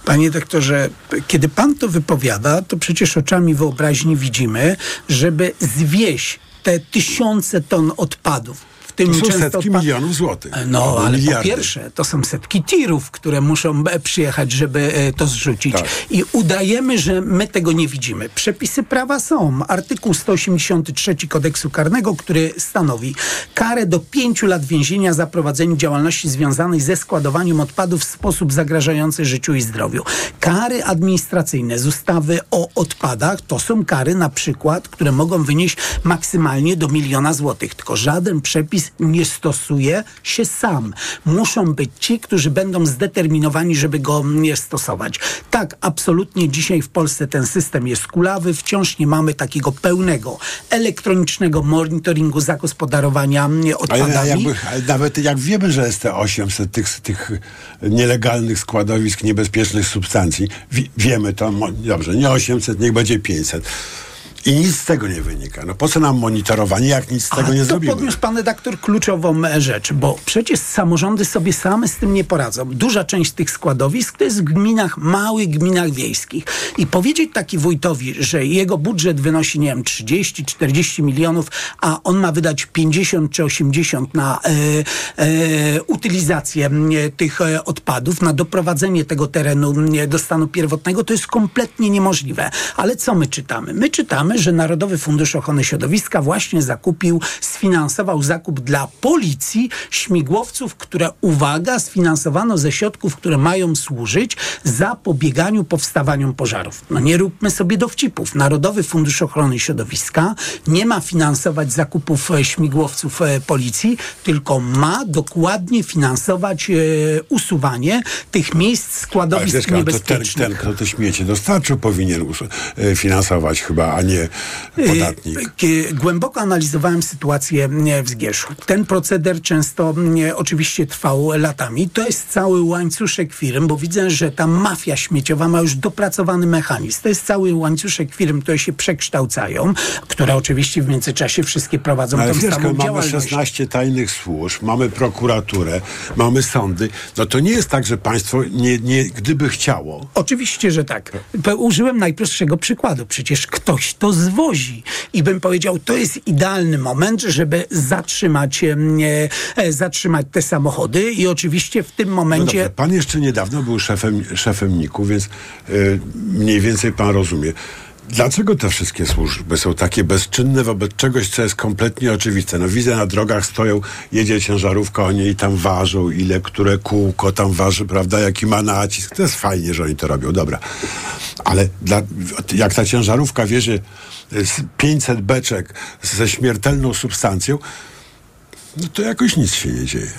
S22: Panie doktorze, kiedy pan to wypowiada, to przecież oczami wyobraźni widzimy, żeby zwieść te tysiące ton odpadów. W tym
S9: To są
S22: często
S9: setki milionów złotych.
S22: No,
S9: Albo
S22: ale po
S9: miliardy.
S22: pierwsze, to są setki tirów, które muszą e, przyjechać, żeby e, to zrzucić.
S9: Tak.
S22: I udajemy, że my tego nie widzimy. Przepisy prawa są. Artykuł 183 kodeksu karnego, który stanowi karę do pięciu lat więzienia za prowadzenie działalności związanej ze składowaniem odpadów w sposób zagrażający życiu i zdrowiu. Kary administracyjne z ustawy o odpadach to są kary na przykład, które mogą wynieść maksymalnie do miliona złotych. Tylko żaden przepis nie stosuje się sam. Muszą być ci, którzy będą zdeterminowani, żeby go nie stosować. Tak, absolutnie dzisiaj w Polsce ten system jest kulawy. Wciąż nie mamy takiego pełnego elektronicznego monitoringu zagospodarowania mm,
S9: Ale,
S22: odpadami.
S9: jakby, ale nawet jak wiemy, że jest te 800 tych, tych nielegalnych składowisk niebezpiecznych substancji, wi, wiemy to, dobrze, nie 800, niech będzie 500. I nic z tego nie wynika. No po co nam monitorowanie, jak nic z tego
S22: A
S9: nie
S22: to
S9: zrobimy?
S22: podniósł pan redaktor kluczową e, rzecz, bo przecież samorządy sobie same z tym nie poradzą. Duża część tych składowisk to jest w gminach, małych gminach wiejskich. I powiedzieć taki wójtowi, że jego budżet wynosi, nie wiem, 30-40 milionów, a on ma wydać 50 czy 80 na e, e, utylizację tych e, odpadów, na doprowadzenie tego terenu do stanu pierwotnego, to jest kompletnie niemożliwe. Ale co my czytamy? My czytamy, że Narodowy Fundusz Ochrony Środowiska właśnie zakupił, sfinansował zakup dla policji śmigłowców, które, uwaga, sfinansowano ze środków, które mają służyć zapobieganiu powstawaniu pożarów. No nie róbmy sobie dowcipów. Narodowy Fundusz Ochrony Środowiska nie ma finansować zakupów e, śmigłowców e, policji, tylko ma dokładnie finansować e, usuwanie tych miejsc składowisk
S9: ale to ten,
S22: niebezpiecznych.
S9: ten, kto te śmiecie dostarczył, powinien finansować chyba, a nie podatnik.
S22: Y, kie- Głęboko analizowałem sytuację w Zgierszu. Ten proceder często oczywiście trwał latami. To jest cały łańcuszek firm, bo widzę, że ta mafia śmieciowa ma już dopracowany mechanizm. To jest cały łańcuszek firm, które się przekształcają, które oczywiście w międzyczasie wszystkie prowadzą
S9: No Ale
S22: tą
S9: wiesz,
S22: samą
S9: mamy
S22: działalność.
S9: 16 tajnych służb, mamy prokuraturę, mamy sądy. No to nie jest tak, że państwo nie, nie gdyby chciało,
S22: Oczywiście, że tak. Użyłem najprostszego przykładu. Przecież ktoś to zwozi. I bym powiedział, to jest idealny moment, żeby zatrzymać, e, zatrzymać te samochody i oczywiście w tym momencie... No dobrze,
S9: pan jeszcze niedawno był szefem, szefem NIK-u, więc y, mniej więcej pan rozumie. Dlaczego te wszystkie służby są takie bezczynne wobec czegoś, co jest kompletnie oczywiste? No widzę na drogach stoją, jedzie ciężarówka, oni tam ważą, ile które kółko tam waży, prawda, jaki ma nacisk. To jest fajnie, że oni to robią, dobra. Ale dla, jak ta ciężarówka wiezie 500 beczek ze śmiertelną substancją, no to jakoś nic się nie dzieje.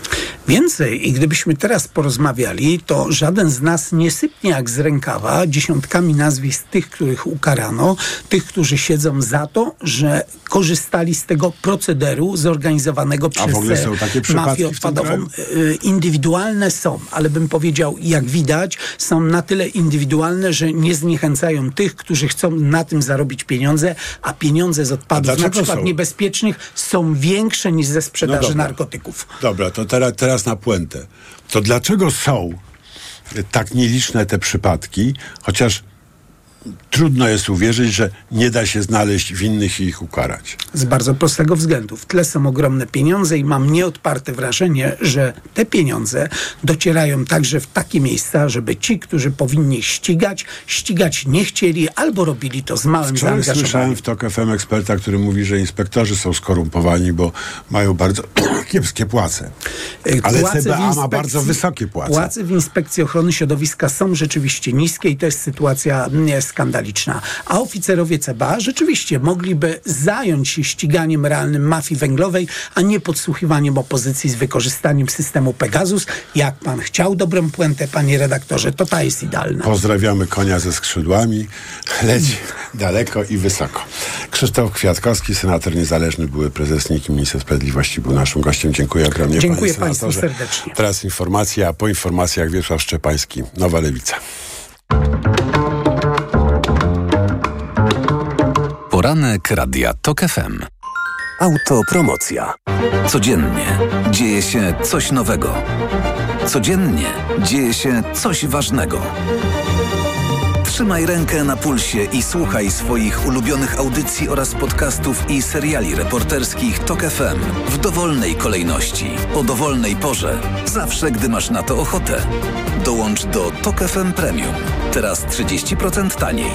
S22: Więcej, i gdybyśmy teraz porozmawiali, to żaden z nas nie sypnie jak z rękawa dziesiątkami nazwisk tych, których ukarano, tych, którzy siedzą za to, że korzystali z tego procederu zorganizowanego przez mafię odpadową. Y, indywidualne są, ale bym powiedział, jak widać, są na tyle indywidualne, że nie zniechęcają tych, którzy chcą na tym zarobić pieniądze, a pieniądze z odpadów, na przykład są? niebezpiecznych, są większe niż ze sprzedaży no narkotyków.
S9: Dobra, to teraz, teraz na puentę. To dlaczego są tak nieliczne te przypadki, chociaż trudno jest uwierzyć, że nie da się znaleźć winnych i ich ukarać.
S22: Z bardzo prostego względu. W tle są ogromne pieniądze i mam nieodparte wrażenie, że te pieniądze docierają także w takie miejsca, żeby ci, którzy powinni ścigać, ścigać nie chcieli albo robili to z małym
S9: Wczoraj zaangażowaniem. słyszałem w TOK FM eksperta, który mówi, że inspektorzy są skorumpowani, bo mają bardzo kiepskie płace. Y, Ale płace CBA ma bardzo wysokie płace.
S22: Płace w Inspekcji Ochrony Środowiska są rzeczywiście niskie i to jest sytuacja mm, skandaliczna. A oficerowie CBA rzeczywiście mogliby zająć się ściganiem realnym mafii węglowej, a nie podsłuchiwaniem opozycji z wykorzystaniem systemu Pegasus. Jak pan chciał dobrą puentę, panie redaktorze, to ta jest idealna.
S9: Pozdrawiamy konia ze skrzydłami. Leci daleko i wysoko. Krzysztof Kwiatkowski, senator niezależny, były prezes NIK i minister sprawiedliwości, był naszym gościem. Dziękuję ogromnie,
S22: Dziękuję panie Państwu serdecznie.
S9: Teraz informacja, a po informacjach Wiesław Szczepański, Nowa Lewica.
S1: Poranek Radia TOK FM. Autopromocja. Codziennie dzieje się coś nowego. Codziennie dzieje się coś ważnego. Trzymaj rękę na pulsie i słuchaj swoich ulubionych audycji oraz podcastów i seriali reporterskich TOK FM w dowolnej kolejności, o dowolnej porze, zawsze gdy masz na to ochotę. Dołącz do TOK FM Premium. Teraz 30% taniej.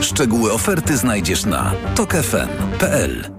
S1: Szczegóły oferty znajdziesz na tokefm.pl.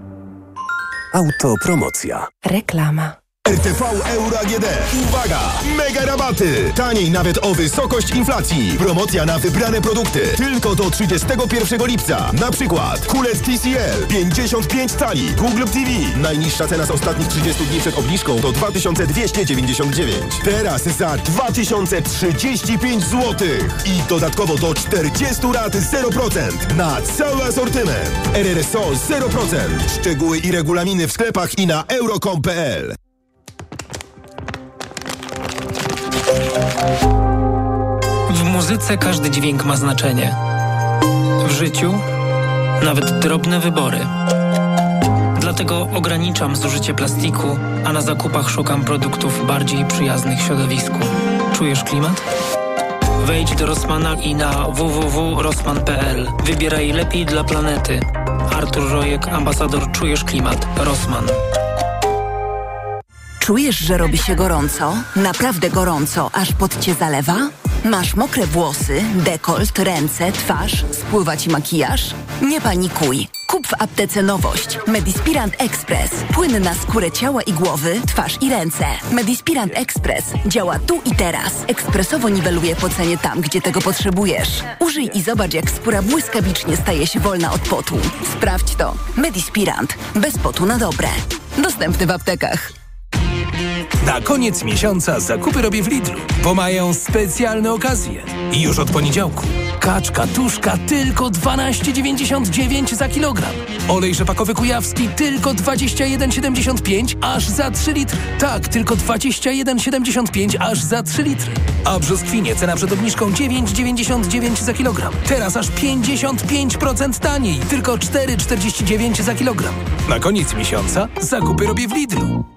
S1: Autopromocja.
S23: Reklama. RTV Euro AGD. Uwaga! Mega rabaty! Taniej nawet o wysokość inflacji. Promocja na wybrane produkty. Tylko do 31 lipca. Na przykład kulec TCL 55 cali. Google TV. Najniższa cena z ostatnich 30 dni przed obniżką to 2299. Teraz za 2035 zł. I dodatkowo do 40 rat 0% na cały asortyment. RRSO 0%. Szczegóły i regulaminy w sklepach i na euro.com.pl.
S24: W muzyce każdy dźwięk ma znaczenie. W życiu nawet drobne wybory. Dlatego ograniczam zużycie plastiku, a na zakupach szukam produktów bardziej przyjaznych środowisku. Czujesz klimat? Wejdź do Rossmana i na www.rossman.pl. Wybieraj lepiej dla planety. Artur Rojek, ambasador Czujesz Klimat. Rossmann.
S25: Czujesz, że robi się gorąco? Naprawdę gorąco, aż pod cię zalewa? Masz mokre włosy, dekolt, ręce, twarz, spływa ci makijaż? Nie panikuj. Kup w aptece nowość. Medispirant Express. Płyn na skórę ciała i głowy, twarz i ręce. Medispirant Express działa tu i teraz. Ekspresowo niweluje pocenie tam, gdzie tego potrzebujesz. Użyj i zobacz, jak skóra błyskawicznie staje się wolna od potu. Sprawdź to. Medispirant. Bez potu na dobre. Dostępny w aptekach.
S16: Na koniec miesiąca zakupy robię w Lidlu, bo mają specjalne okazje. I już od poniedziałku. Kaczka tuszka tylko 12,99 za kilogram. Olej rzepakowy kujawski tylko 21,75 aż za 3 litry. Tak, tylko 21,75 aż za 3 litry. A brzoskwinie cena przed obniżką 9,99 za kilogram. Teraz aż 55% taniej, tylko 4,49 za kilogram. Na koniec miesiąca zakupy robię w Lidlu.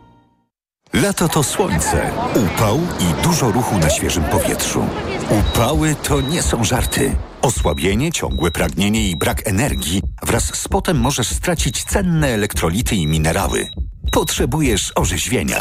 S26: Lato to słońce, upał i dużo ruchu na świeżym powietrzu. Upały to nie są żarty. Osłabienie, ciągłe pragnienie i brak energii wraz z potem możesz stracić cenne elektrolity i minerały. Potrzebujesz orzeźwienia.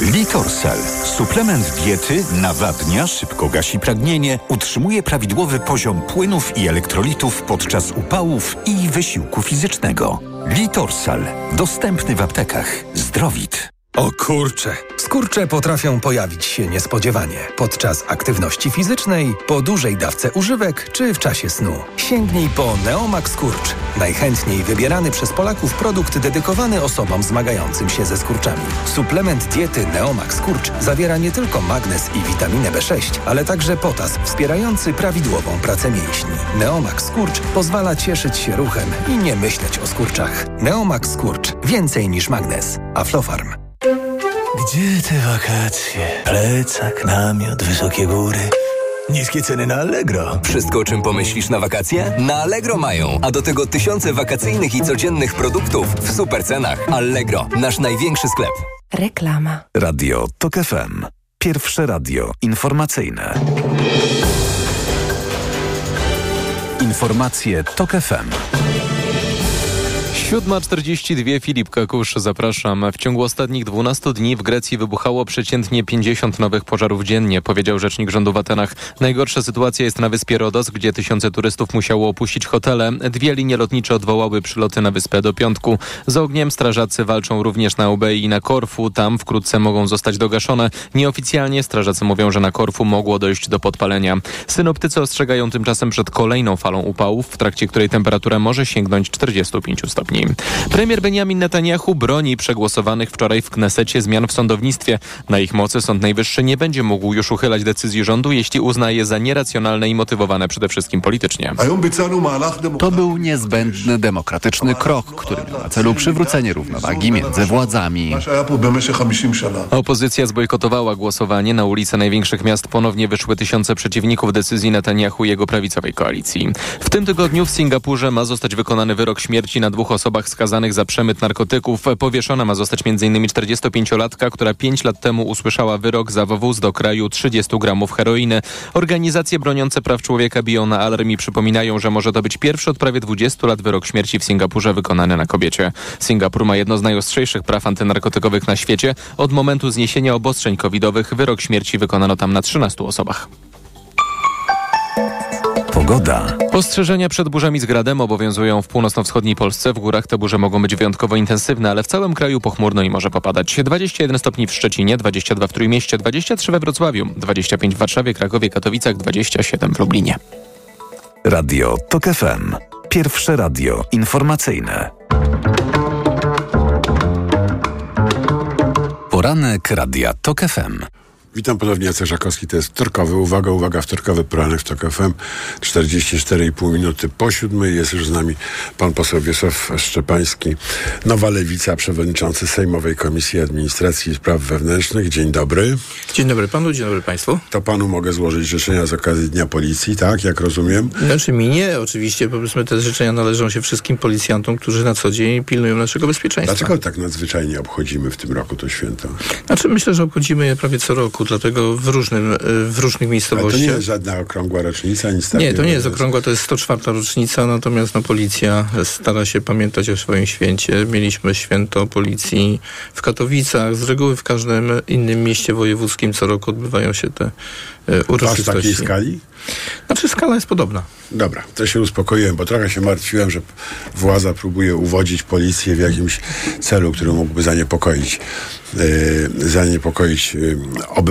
S26: Litorsal. Suplement diety nawadnia, szybko gasi pragnienie, utrzymuje prawidłowy poziom płynów i elektrolitów podczas upałów i wysiłku fizycznego. Litorsal. Dostępny w aptekach. Zdrowit.
S21: O kurcze! Skurcze potrafią pojawić się niespodziewanie podczas aktywności fizycznej, po dużej dawce używek czy w czasie snu. Sięgnij po Neomax Skurcz. Najchętniej wybierany przez Polaków produkt dedykowany osobom zmagającym się ze skurczami. Suplement diety Neomax Skurcz zawiera nie tylko magnez i witaminę B6, ale także potas wspierający prawidłową pracę mięśni. Neomax Skurcz pozwala cieszyć się ruchem i nie myśleć o skurczach. Neomax Skurcz. Więcej niż magnez. Aflofarm.
S27: Gdzie te wakacje? Plecak, namiot, wysokie góry. Niskie ceny na Allegro.
S28: Wszystko, o czym pomyślisz na wakacje? Na Allegro mają. A do tego tysiące wakacyjnych i codziennych produktów w super cenach. Allegro, nasz największy sklep.
S29: Reklama.
S1: Radio TOK FM. Pierwsze radio informacyjne. Informacje TOK FM.
S3: 7.42 Filip Kakusz, zapraszam. W ciągu ostatnich 12 dni w Grecji wybuchało przeciętnie 50 nowych pożarów dziennie, powiedział rzecznik rządu w Atenach. Najgorsza sytuacja jest na wyspie Rodos, gdzie tysiące turystów musiało opuścić hotele. Dwie linie lotnicze odwołały przyloty na wyspę do piątku. Z ogniem strażacy walczą również na Ubei i na Korfu. Tam wkrótce mogą zostać dogaszone. Nieoficjalnie strażacy mówią, że na Korfu mogło dojść do podpalenia. Synoptycy ostrzegają tymczasem przed kolejną falą upałów, w trakcie której temperatura może sięgnąć 45 stopni. Premier Benjamin Netanyahu broni przegłosowanych wczoraj w Knesecie zmian w sądownictwie. Na ich mocy Sąd Najwyższy nie będzie mógł już uchylać decyzji rządu, jeśli uzna je za nieracjonalne i motywowane przede wszystkim politycznie.
S30: To był niezbędny demokratyczny krok, który miał na celu przywrócenie równowagi między władzami.
S3: Opozycja zbojkotowała głosowanie. Na ulice największych miast ponownie wyszły tysiące przeciwników decyzji Netanyahu i jego prawicowej koalicji. W tym tygodniu w Singapurze ma zostać wykonany wyrok śmierci na dwóch osobach skazanych za przemyt narkotyków. Powieszona ma zostać m.in. 45-latka, która 5 lat temu usłyszała wyrok za wywóz do kraju 30 gramów heroiny. Organizacje broniące praw człowieka biją na alarm i przypominają, że może to być pierwszy od prawie 20 lat wyrok śmierci w Singapurze wykonany na kobiecie. Singapur ma jedno z najostrzejszych praw antynarkotykowych na świecie. Od momentu zniesienia obostrzeń covidowych wyrok śmierci wykonano tam na 13 osobach.
S1: Pogoda.
S3: Ostrzeżenia przed burzami z gradem obowiązują w północno-wschodniej Polsce. W górach te burze mogą być wyjątkowo intensywne, ale w całym kraju pochmurno i może popadać. 21 stopni w Szczecinie, 22 w Trójmieście, 23 we Wrocławiu, 25 w Warszawie, Krakowie, Katowicach, 27 w Lublinie.
S1: Radio TOK FM. Pierwsze radio informacyjne. Poranek Radia TOK FM.
S9: Witam ponownie, Jacek Żakowski, to jest wtorkowy, uwaga, uwaga, wtorkowy poranek w TOK FM, 44,5 minuty po siódmej, jest już z nami pan poseł Wiesław Szczepański, Nowa Lewica, przewodniczący Sejmowej Komisji Administracji i Spraw Wewnętrznych. Dzień dobry.
S31: Dzień dobry panu, dzień dobry państwu.
S9: To panu mogę złożyć życzenia z okazji Dnia Policji, tak, jak rozumiem?
S31: Znaczy mi nie, oczywiście, powiedzmy te życzenia należą się wszystkim policjantom, którzy na co dzień pilnują naszego bezpieczeństwa.
S9: Dlaczego tak nadzwyczajnie obchodzimy w tym roku to święto?
S31: Znaczy myślę, że obchodzimy je prawie co roku, dlatego w, różnym, y, w różnych miejscowościach.
S9: Ale to nie jest żadna okrągła rocznica, nic.
S31: Nie, to nie jest okrągła, to jest 104 rocznica, natomiast no, policja stara się pamiętać o swoim święcie. Mieliśmy święto policji w Katowicach, z reguły w każdym innym mieście wojewódzkim co roku odbywają się te y, uroczystości.
S9: w takiej skali?
S31: Znaczy skala jest podobna.
S9: Dobra, to się uspokoiłem, bo trochę się martwiłem, że władza próbuje uwodzić policję w jakimś celu, który mógłby zaniepokoić, e, zaniepokoić e,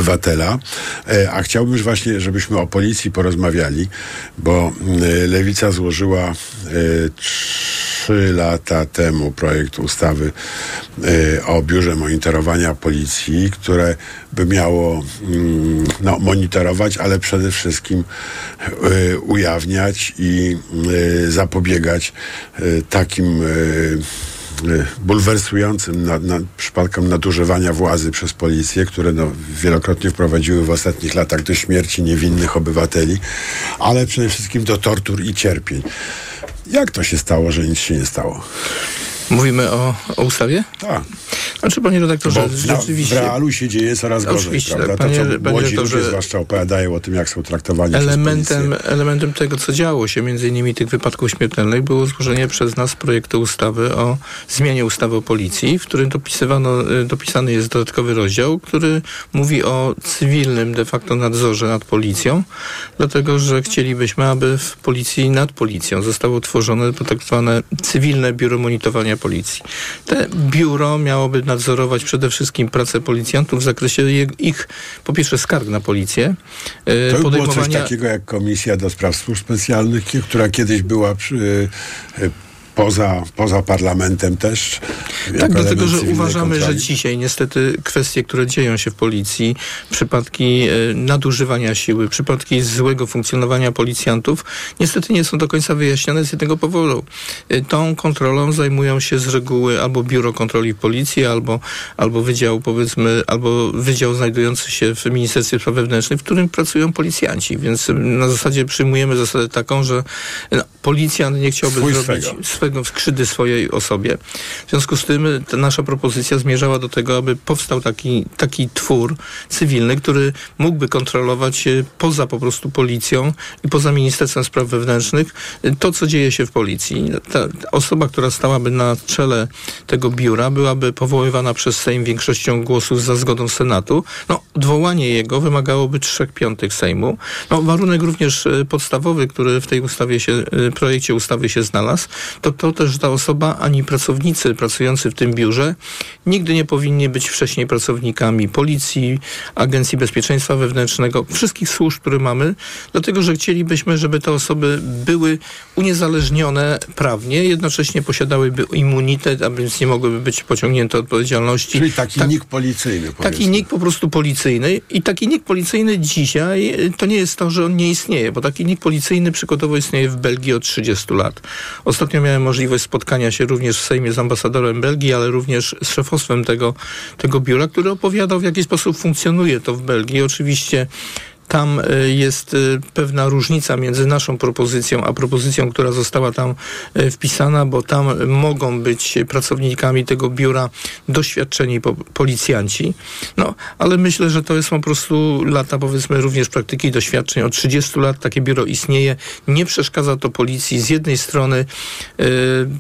S9: obywatela. E, a chciałbym właśnie, żebyśmy o policji porozmawiali, bo e, Lewica złożyła e, trzy lata temu projekt ustawy o biurze monitorowania policji, które by miało mm, no, monitorować, ale przede wszystkim ujawniać i zapobiegać takim bulwersującym na, na, przypadkom nadużywania władzy przez policję, które no, wielokrotnie wprowadziły w ostatnich latach do śmierci niewinnych obywateli, ale przede wszystkim do tortur i cierpień. Jak to się stało, że nic się nie stało?
S31: Mówimy o, o ustawie?
S9: Tak.
S31: Znaczy, panie redaktorze,
S9: Bo
S31: rzeczywiście...
S9: w realu się dzieje coraz gorzej,
S31: Oczywiście,
S9: prawda?
S31: panie-
S9: to, co
S31: panie
S9: młodzi
S31: redaktorze,
S9: ludzie zwłaszcza opowiadają o tym, jak są traktowani
S31: Elementem,
S9: przez policję.
S31: elementem tego, co działo się, między innymi tych wypadków śmiertelnych, było złożenie przez nas projektu ustawy o zmianie ustawy o policji, w którym dopisywano, y, dopisany jest dodatkowy rozdział, który mówi o cywilnym de facto nadzorze nad policją, dlatego że chcielibyśmy, aby w policji nad policją zostało utworzone tak zwane cywilne biuro monitorowania policji. Te biuro miałoby nadzorować przede wszystkim pracę policjantów w zakresie ich, po pierwsze, skarg na policję, y,
S9: To było coś
S31: podejmowania
S9: takiego jak Komisja do Spraw Służb Specjalnych, która kiedyś była przy, e, poza, poza parlamentem też.
S31: Tak, dlatego, że uważamy,
S9: kontroli.
S31: że dzisiaj niestety kwestie, które dzieją się w policji, przypadki e, nadużywania siły, przypadki złego funkcjonowania policjantów, niestety nie są do końca wyjaśnione z jednego powodu. E, Tą kontrolą zajmują się z reguły albo Biuro Kontroli Policji, albo, albo wydział, powiedzmy, albo wydział znajdujący się w Ministerstwie Spraw Wewnętrznych, w którym pracują policjanci. Więc e, na zasadzie przyjmujemy zasadę taką, że no, policjant nie chciałby
S9: Swój
S31: zrobić
S9: swego.
S31: Swego skrzydły swojej osobie. W związku z tym nasza propozycja zmierzała do tego, aby powstał taki, taki twór cywilny, który mógłby kontrolować e, poza po prostu policją i poza Ministerstwem Spraw Wewnętrznych e, to, co dzieje się w policji. Ta, osoba, która stałaby na czele tego biura, byłaby powoływana przez Sejm większością głosów za zgodą Senatu. No, odwołanie jego wymagałoby trzech piątych Sejmu. No, warunek również e, podstawowy, który w tej ustawie się, projekcie ustawy się znalazł, to to też, że ta osoba ani pracownicy pracujący w tym biurze nigdy nie powinni być wcześniej pracownikami policji, Agencji Bezpieczeństwa Wewnętrznego, wszystkich służb, które mamy, dlatego że chcielibyśmy, żeby te osoby były uniezależnione prawnie, jednocześnie posiadałyby immunitet, a więc nie mogłyby być pociągnięte odpowiedzialności.
S9: Czyli taki
S31: Tak-
S9: nik policyjny.
S31: Taki
S9: powiedzmy.
S31: nick po prostu policyjny i taki nick policyjny dzisiaj y, to nie jest to, że on nie istnieje, bo taki nick policyjny przykładowo istnieje w Belgii od 30 lat. Ostatnio miałem możliwość spotkania się również w Sejmie z ambasadorem Belgii, ale również z szefostwem tego, tego biura, który opowiadał w jaki sposób funkcjonuje to w Belgii. Oczywiście tam y, jest y, pewna różnica między naszą propozycją, a propozycją, która została tam y, wpisana, bo tam mogą być pracownikami tego biura doświadczeni po, policjanci. No, ale myślę, że to jest po prostu lata, powiedzmy, również praktyki doświadczeń. Od 30 lat takie biuro istnieje. Nie przeszkadza to policji. Z jednej strony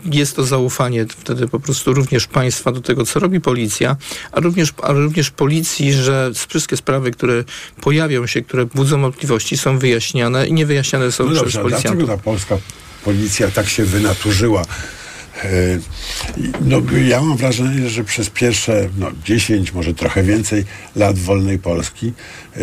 S31: jest to zaufanie wtedy po prostu również państwa do tego, co robi policja, a również, a również policji, że wszystkie sprawy, które pojawią się, które budzą wątpliwości, są wyjaśniane i nie wyjaśniane są
S9: No
S31: przez
S9: dobrze,
S31: policjantów.
S9: dlaczego ta polska policja tak się wynaturzyła? E, No, ja mam wrażenie, że przez pierwsze no, 10, może trochę więcej lat wolnej Polski e,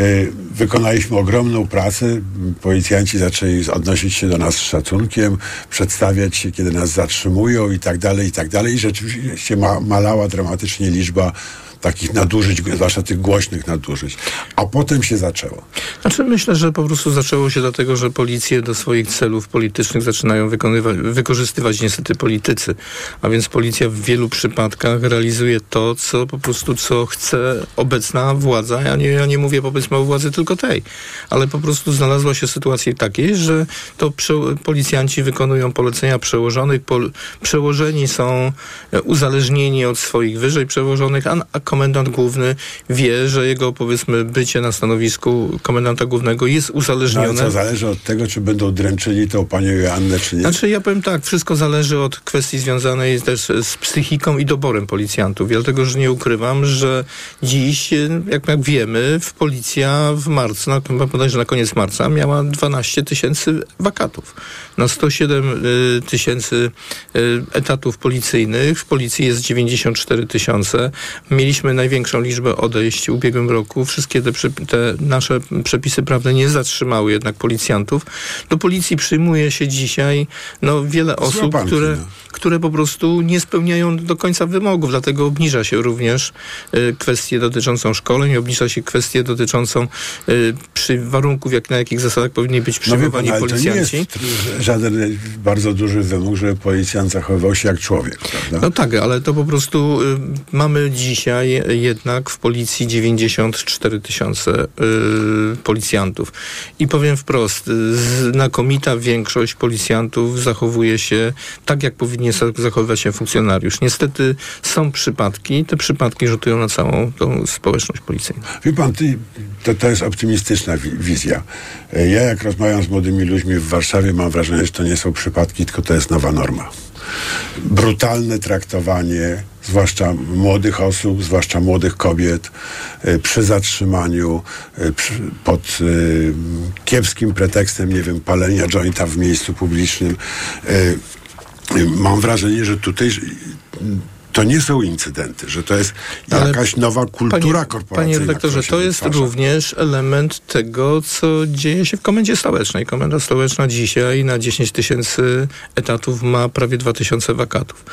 S9: wykonaliśmy ogromną pracę. Policjanci zaczęli odnosić się do nas z szacunkiem, przedstawiać się, kiedy nas zatrzymują i tak dalej, i tak dalej. I rzeczywiście ma, malała dramatycznie liczba takich nadużyć, zwłaszcza tych głośnych nadużyć. A potem się zaczęło.
S31: Znaczy myślę, że po prostu zaczęło się dlatego, że policje do swoich celów politycznych zaczynają wykorzystywać niestety politycy. A więc policja w wielu przypadkach realizuje to, co po prostu, co chce obecna władza. Ja nie, ja nie mówię powiedzmy o władzy tylko tej, ale po prostu znalazła się sytuacja takiej, że to policjanci wykonują polecenia przełożonych, pol, przełożeni są e, uzależnieni od swoich wyżej przełożonych, a, a komendant główny wie, że jego powiedzmy bycie na stanowisku komendanta głównego jest
S9: No, ale
S31: uzależnione.
S9: co zależy od tego, czy będą dręczyli tą panią Joannę, czy nie.
S31: Znaczy ja powiem tak, wszystko zależy od kwestii związanej też z psychiką i doborem policjantów. Dlatego, że nie ukrywam, że dziś, jak, jak wiemy, w policja w marcu, na, bodajże na koniec marca, miała 12 tysięcy wakatów. Na 107 y, tysięcy y, etatów policyjnych w policji jest 94 tysiące. Mieliśmy największą liczbę odejść w ubiegłym roku. Wszystkie te, te nasze przepisy prawne nie zatrzymały jednak policjantów. Do policji przyjmuje się dzisiaj no, wiele osób, które,
S9: no.
S31: które po prostu nie spełniają do końca wymogów, dlatego obniża się również y, kwestię dotyczącą szkoleń, obniża się kwestię dotyczącą y, przy warunków, jak, na jakich zasadach powinni być
S9: No
S31: przyjmowani
S9: pan, ale to nie
S31: policjanci.
S9: jest żaden bardzo duży wymóg, żeby policjant zachowywał się jak człowiek, prawda?
S31: No tak, ale to po prostu y, mamy dzisiaj dzisiaj jednak w policji 94 tysiące y, policjantów. I powiem wprost, znakomita większość policjantów zachowuje się tak, jak powinien zachowywać się funkcjonariusz. Niestety są przypadki, te przypadki rzutują na całą tą społeczność policyjną.
S9: Wie pan, ty, to, to jest optymistyczna wizja. Ja jak rozmawiam z młodymi ludźmi w Warszawie, mam wrażenie, że to nie są przypadki, tylko to jest nowa norma. Brutalne traktowanie, zwłaszcza młodych osób, zwłaszcza młodych kobiet, e, przy zatrzymaniu, e, pod y, kiepskim pretekstem, nie wiem, palenia jointa w miejscu publicznym. Mam wrażenie, że tutaj to nie są incydenty, że to jest jakaś Ale nowa kultura panie, korporacyjna.
S31: Panie redaktorze, to jest wytwarza. również element tego, co dzieje się w Komendzie Stołecznej. Komenda Stołeczna dzisiaj na 10 tysięcy etatów ma prawie 2 tysiące wakatów.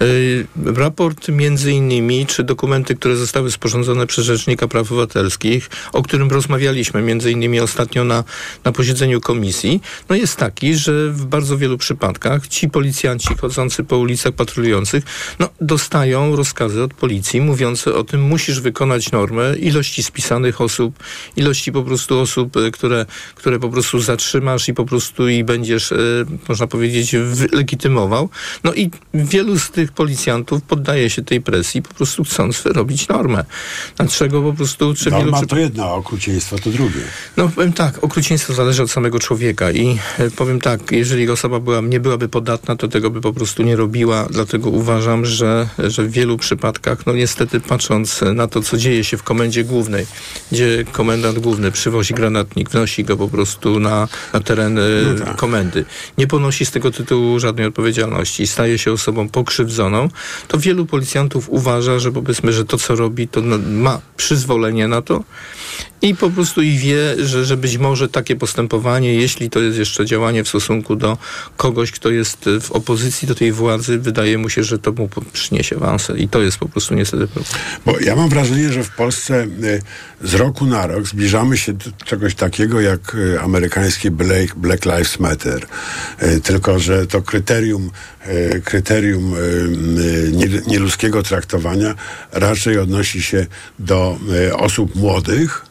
S31: Yy, raport między innymi, czy dokumenty, które zostały sporządzone przez Rzecznika Praw Obywatelskich, o którym rozmawialiśmy między innymi ostatnio na, na posiedzeniu komisji, no jest taki, że w bardzo wielu przypadkach ci policjanci chodzący po ulicach patrolujących, no dostają rozkazy od policji mówiące o tym, musisz wykonać normę ilości spisanych osób, ilości po prostu osób, e, które, które po prostu zatrzymasz i po prostu i będziesz, e, można powiedzieć, legitymował. No i wielu z tych policjantów poddaje się tej presji, po prostu chcąc wyrobić normę. Dlaczego po prostu...
S9: Czy Norma wielu... to jedno, a okrucieństwo to drugie.
S31: No powiem tak, okrucieństwo zależy od samego człowieka i e, powiem tak, jeżeli osoba była, nie byłaby podatna, to tego by po prostu nie robiła, dlatego uważam, że że w wielu przypadkach, no niestety patrząc na to, co dzieje się w komendzie głównej, gdzie komendant główny przywozi granatnik, wnosi go po prostu na, na teren no tak. komendy, nie ponosi z tego tytułu żadnej odpowiedzialności, staje się osobą pokrzywdzoną, to wielu policjantów uważa, że powiedzmy, że to, co robi, to ma przyzwolenie na to i po prostu i wie, że, że być może takie postępowanie, jeśli to jest jeszcze działanie w stosunku do kogoś, kto jest w opozycji do tej władzy, wydaje mu się, że to mu przyniesie awansę i to jest po prostu niestety problem.
S9: Bo ja mam wrażenie, że w Polsce y, z roku na rok zbliżamy się do czegoś takiego jak y, amerykański Black, Black Lives Matter. Tylko, że to kryterium, kryterium nieludzkiego traktowania raczej odnosi się do osób młodych,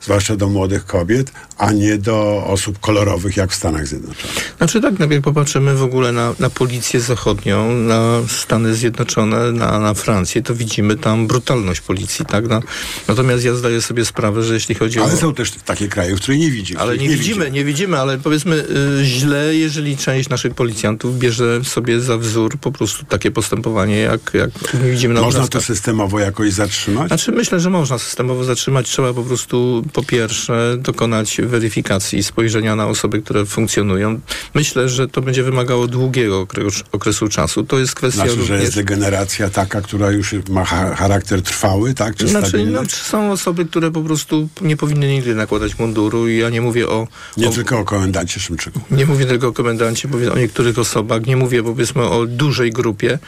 S9: zwłaszcza do młodych kobiet, a nie do osób kolorowych jak w Stanach Zjednoczonych.
S31: Znaczy tak, no jak popatrzymy w ogóle na, na policję zachodnią, na Stany Zjednoczone, na, na Francję, to widzimy tam brutalność policji, tak? No, natomiast ja zdaję sobie sprawę, że jeśli chodzi
S9: ale
S31: o...
S9: Ale są też takie kraje, w których nie widzimy.
S31: Ale nie, nie widzimy, widzimy, nie widzimy, ale powiedzmy y, źle, jeżeli część naszych policjantów bierze sobie za wzór po prostu takie postępowanie, jak, jak widzimy na
S9: Można to systemowo jakoś zatrzymać?
S31: Znaczy myślę, że można systemowo zatrzymać. Trzeba po prostu po pierwsze dokonać weryfikacji spojrzenia na osoby, które funkcjonują. Myślę, że to będzie wymagało długiego okresu czasu. To jest kwestia
S9: znaczy,
S31: również...
S9: że jest degeneracja taka, która już ma charakter trwały, tak? Czy
S31: znaczy, no, są osoby, które po prostu nie powinny nigdy nakładać munduru i ja nie mówię o...
S9: Nie
S31: o,
S9: tylko o komendancie Szymczyku.
S31: Nie mówię tylko o komendancie, mówię o niektórych osobach, nie mówię powiedzmy o dużej grupie.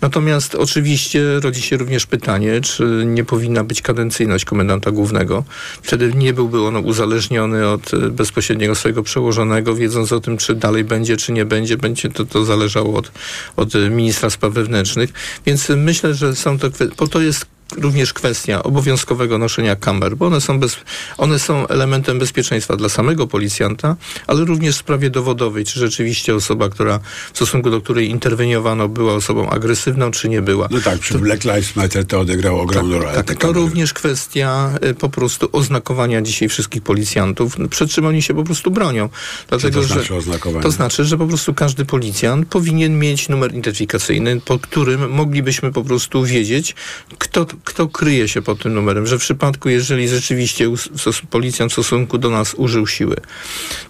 S31: Natomiast oczywiście rodzi się również pytanie, czy nie powinna być kadencyjność komendanta głównego. Wtedy nie byłby on uzależniony od e, bezpośredniego swojego przełożonego, wiedząc o tym, czy dalej będzie, czy nie będzie. Będzie to, to zależało od, od ministra spraw wewnętrznych. Więc myślę, że są to, bo to jest również kwestia obowiązkowego noszenia kamer, bo one są, bez, one są elementem bezpieczeństwa dla samego policjanta, ale również w sprawie dowodowej, czy rzeczywiście osoba, która w stosunku do której interweniowano, była osobą agresywną, czy nie była.
S9: No tak, przy to, Black Lives Matter to odegrało ogromną
S31: tak,
S9: rolę.
S31: Tak, to również kwestia y, po prostu oznakowania dzisiaj wszystkich policjantów, przed czym oni się po prostu bronią.
S9: Dlatego, to znaczy że, oznakowanie?
S31: To znaczy, że po prostu każdy policjant powinien mieć numer identyfikacyjny, pod którym moglibyśmy po prostu wiedzieć, kto kto kryje się pod tym numerem, że w przypadku, jeżeli rzeczywiście policjant w stosunku do nas użył siły,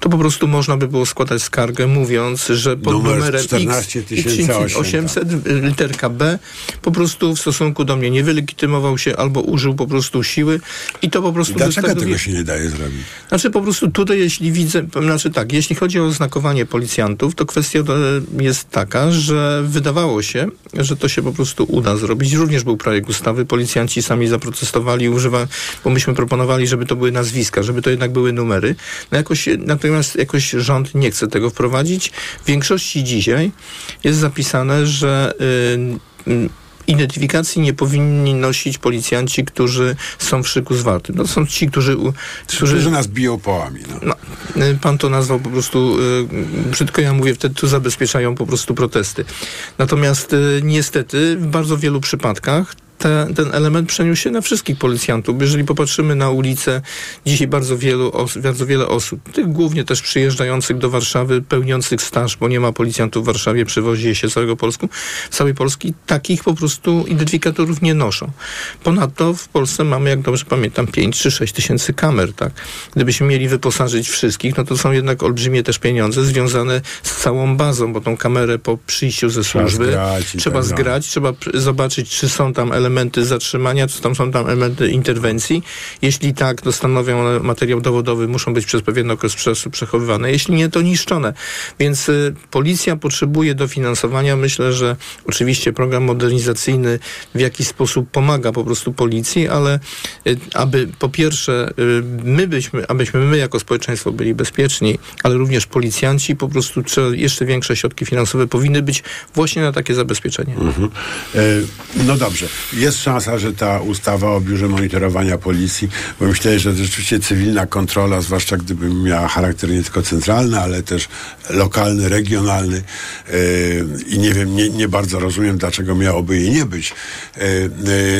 S31: to po prostu można by było składać skargę, mówiąc, że pod
S9: Numer
S31: numerem
S9: 14
S31: X, 800 literka B po prostu w stosunku do mnie nie wylegitymował się albo użył po prostu siły i to po prostu... I
S9: dlaczego tego się nie daje zrobić?
S31: Znaczy po prostu tutaj, jeśli widzę, znaczy tak, jeśli chodzi o oznakowanie policjantów, to kwestia jest taka, że wydawało się, że to się po prostu uda zrobić. Również był projekt ustawy policjanci sami zaprotestowali, używa, bo myśmy proponowali, żeby to były nazwiska, żeby to jednak były numery. No jakoś, natomiast jakoś rząd nie chce tego wprowadzić. W większości dzisiaj jest zapisane, że yy, Identyfikacji nie powinni nosić policjanci, którzy są w szyku zwartym. No, są ci, którzy...
S9: Którzy, którzy nas biją. No.
S31: no. pan to nazwał po prostu, y, brzydko ja mówię, wtedy tu zabezpieczają po prostu protesty. Natomiast y, niestety w bardzo wielu przypadkach te, ten element przeniósł się na wszystkich policjantów. Jeżeli popatrzymy na ulicę, dzisiaj bardzo, wielu os, bardzo wiele osób, tych głównie też przyjeżdżających do Warszawy, pełniących staż, bo nie ma policjantów w Warszawie, przywozi je się z całego Polsku, całej Polski, takich po prostu identyfikatorów nie noszą. Ponadto w Polsce mamy, jak dobrze pamiętam, 5 czy 6 tysięcy kamer, tak? Gdybyśmy mieli wyposażyć wszystkich, no to są jednak olbrzymie też pieniądze związane z całą bazą, bo tą kamerę po przyjściu ze służby trzeba zgrać, trzeba, zgrać, trzeba zobaczyć, czy są tam elementy elementy zatrzymania, czy tam są tam elementy interwencji. Jeśli tak, to stanowią one materiał dowodowy, muszą być przez pewien okres czasu przechowywane. Jeśli nie, to niszczone. Więc y, policja potrzebuje dofinansowania. Myślę, że oczywiście program modernizacyjny w jakiś sposób pomaga po prostu policji, ale y, aby po pierwsze y, my byśmy, abyśmy my jako społeczeństwo byli bezpieczni, ale również policjanci po prostu jeszcze większe środki finansowe powinny być właśnie na takie zabezpieczenie. Mhm.
S9: E, no dobrze jest szansa, że ta ustawa o biurze monitorowania policji, bo myślę, że rzeczywiście cywilna kontrola, zwłaszcza gdyby miała charakter nie tylko centralny, ale też lokalny, regionalny yy, i nie wiem, nie, nie, bardzo rozumiem, dlaczego miałoby jej nie być, yy,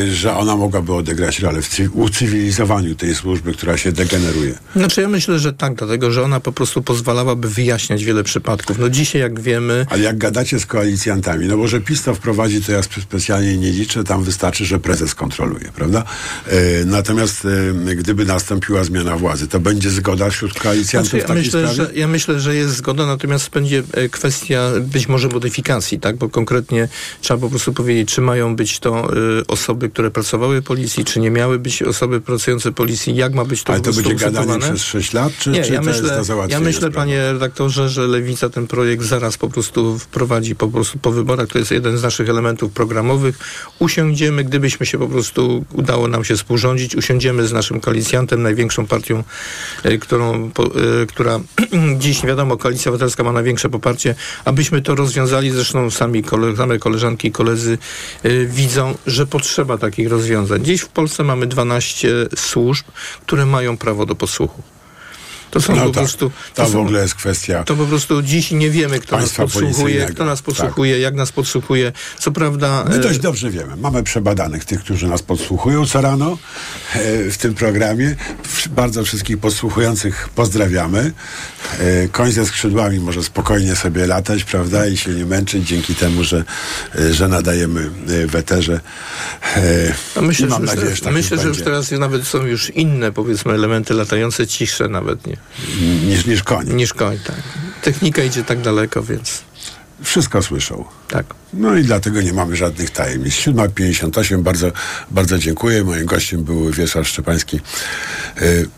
S9: yy, że ona mogłaby odegrać rolę w ucywilizowaniu tej służby, która się degeneruje.
S31: Znaczy ja myślę, że tak, dlatego, że ona po prostu pozwalałaby wyjaśniać wiele przypadków. No dzisiaj, jak wiemy...
S9: Ale jak gadacie z koalicjantami, no bo że PiS to wprowadzi, to ja specjalnie nie liczę, tam wystarczy znaczy, że prezes kontroluje, prawda? E, natomiast e, gdyby nastąpiła zmiana władzy, to będzie zgoda wśród koalicjantów znaczy,
S31: ja myślę, sprawie? Że, ja myślę, że jest zgoda, natomiast będzie e, kwestia być może modyfikacji, tak? Bo konkretnie trzeba po prostu powiedzieć, czy mają być to osoby, które pracowały w policji, czy nie miały być osoby pracujące w policji, jak ma być to
S9: Ale to będzie gadanie przez 6 lat, czy,
S31: nie,
S9: czy
S31: ja myślę, Ja myślę, panie redaktorze, że Lewica ten projekt zaraz po prostu wprowadzi po prostu po wyborach. To jest jeden z naszych elementów programowych. Usiądziemy, gdybyśmy się po prostu udało nam się współrządzić, usiądziemy z naszym koalicjantem, największą partią, e, którą, po, e, która dziś wiadomo, Koalicja Obywatelska ma największe poparcie, abyśmy to rozwiązali. Zresztą sami kole, same koleżanki i koledzy y, widzą, że potrzeba takich rozwiązań. Dziś w Polsce mamy 12 służb, które mają prawo do posłuchu.
S9: To są no po tak, prostu. To, to w ogóle jest kwestia.
S31: To po prostu dziś nie wiemy, kto nas podsłuchuje, kto nas podsłuchuje, tak. jak nas podsłuchuje. Co prawda.
S9: My dość dobrze wiemy. Mamy przebadanych tych, którzy nas podsłuchują co rano e, w tym programie. Bardzo wszystkich podsłuchujących pozdrawiamy. E, koń ze skrzydłami może spokojnie sobie latać, prawda? I się nie męczyć dzięki temu, że, e, że nadajemy w eterze.
S31: No myślę, mam że, nadzieję, że tak myślę, że już teraz nawet są już inne, powiedzmy, elementy latające cisze nawet, nie?
S9: Niż, niż koń.
S31: Niż koń, tak. Technika idzie tak daleko, więc...
S9: Wszystko słyszą.
S31: Tak.
S9: No i dlatego nie mamy żadnych tajemnic. 7.58, bardzo, bardzo dziękuję. Moim gościem był Wiesław Szczepański. Y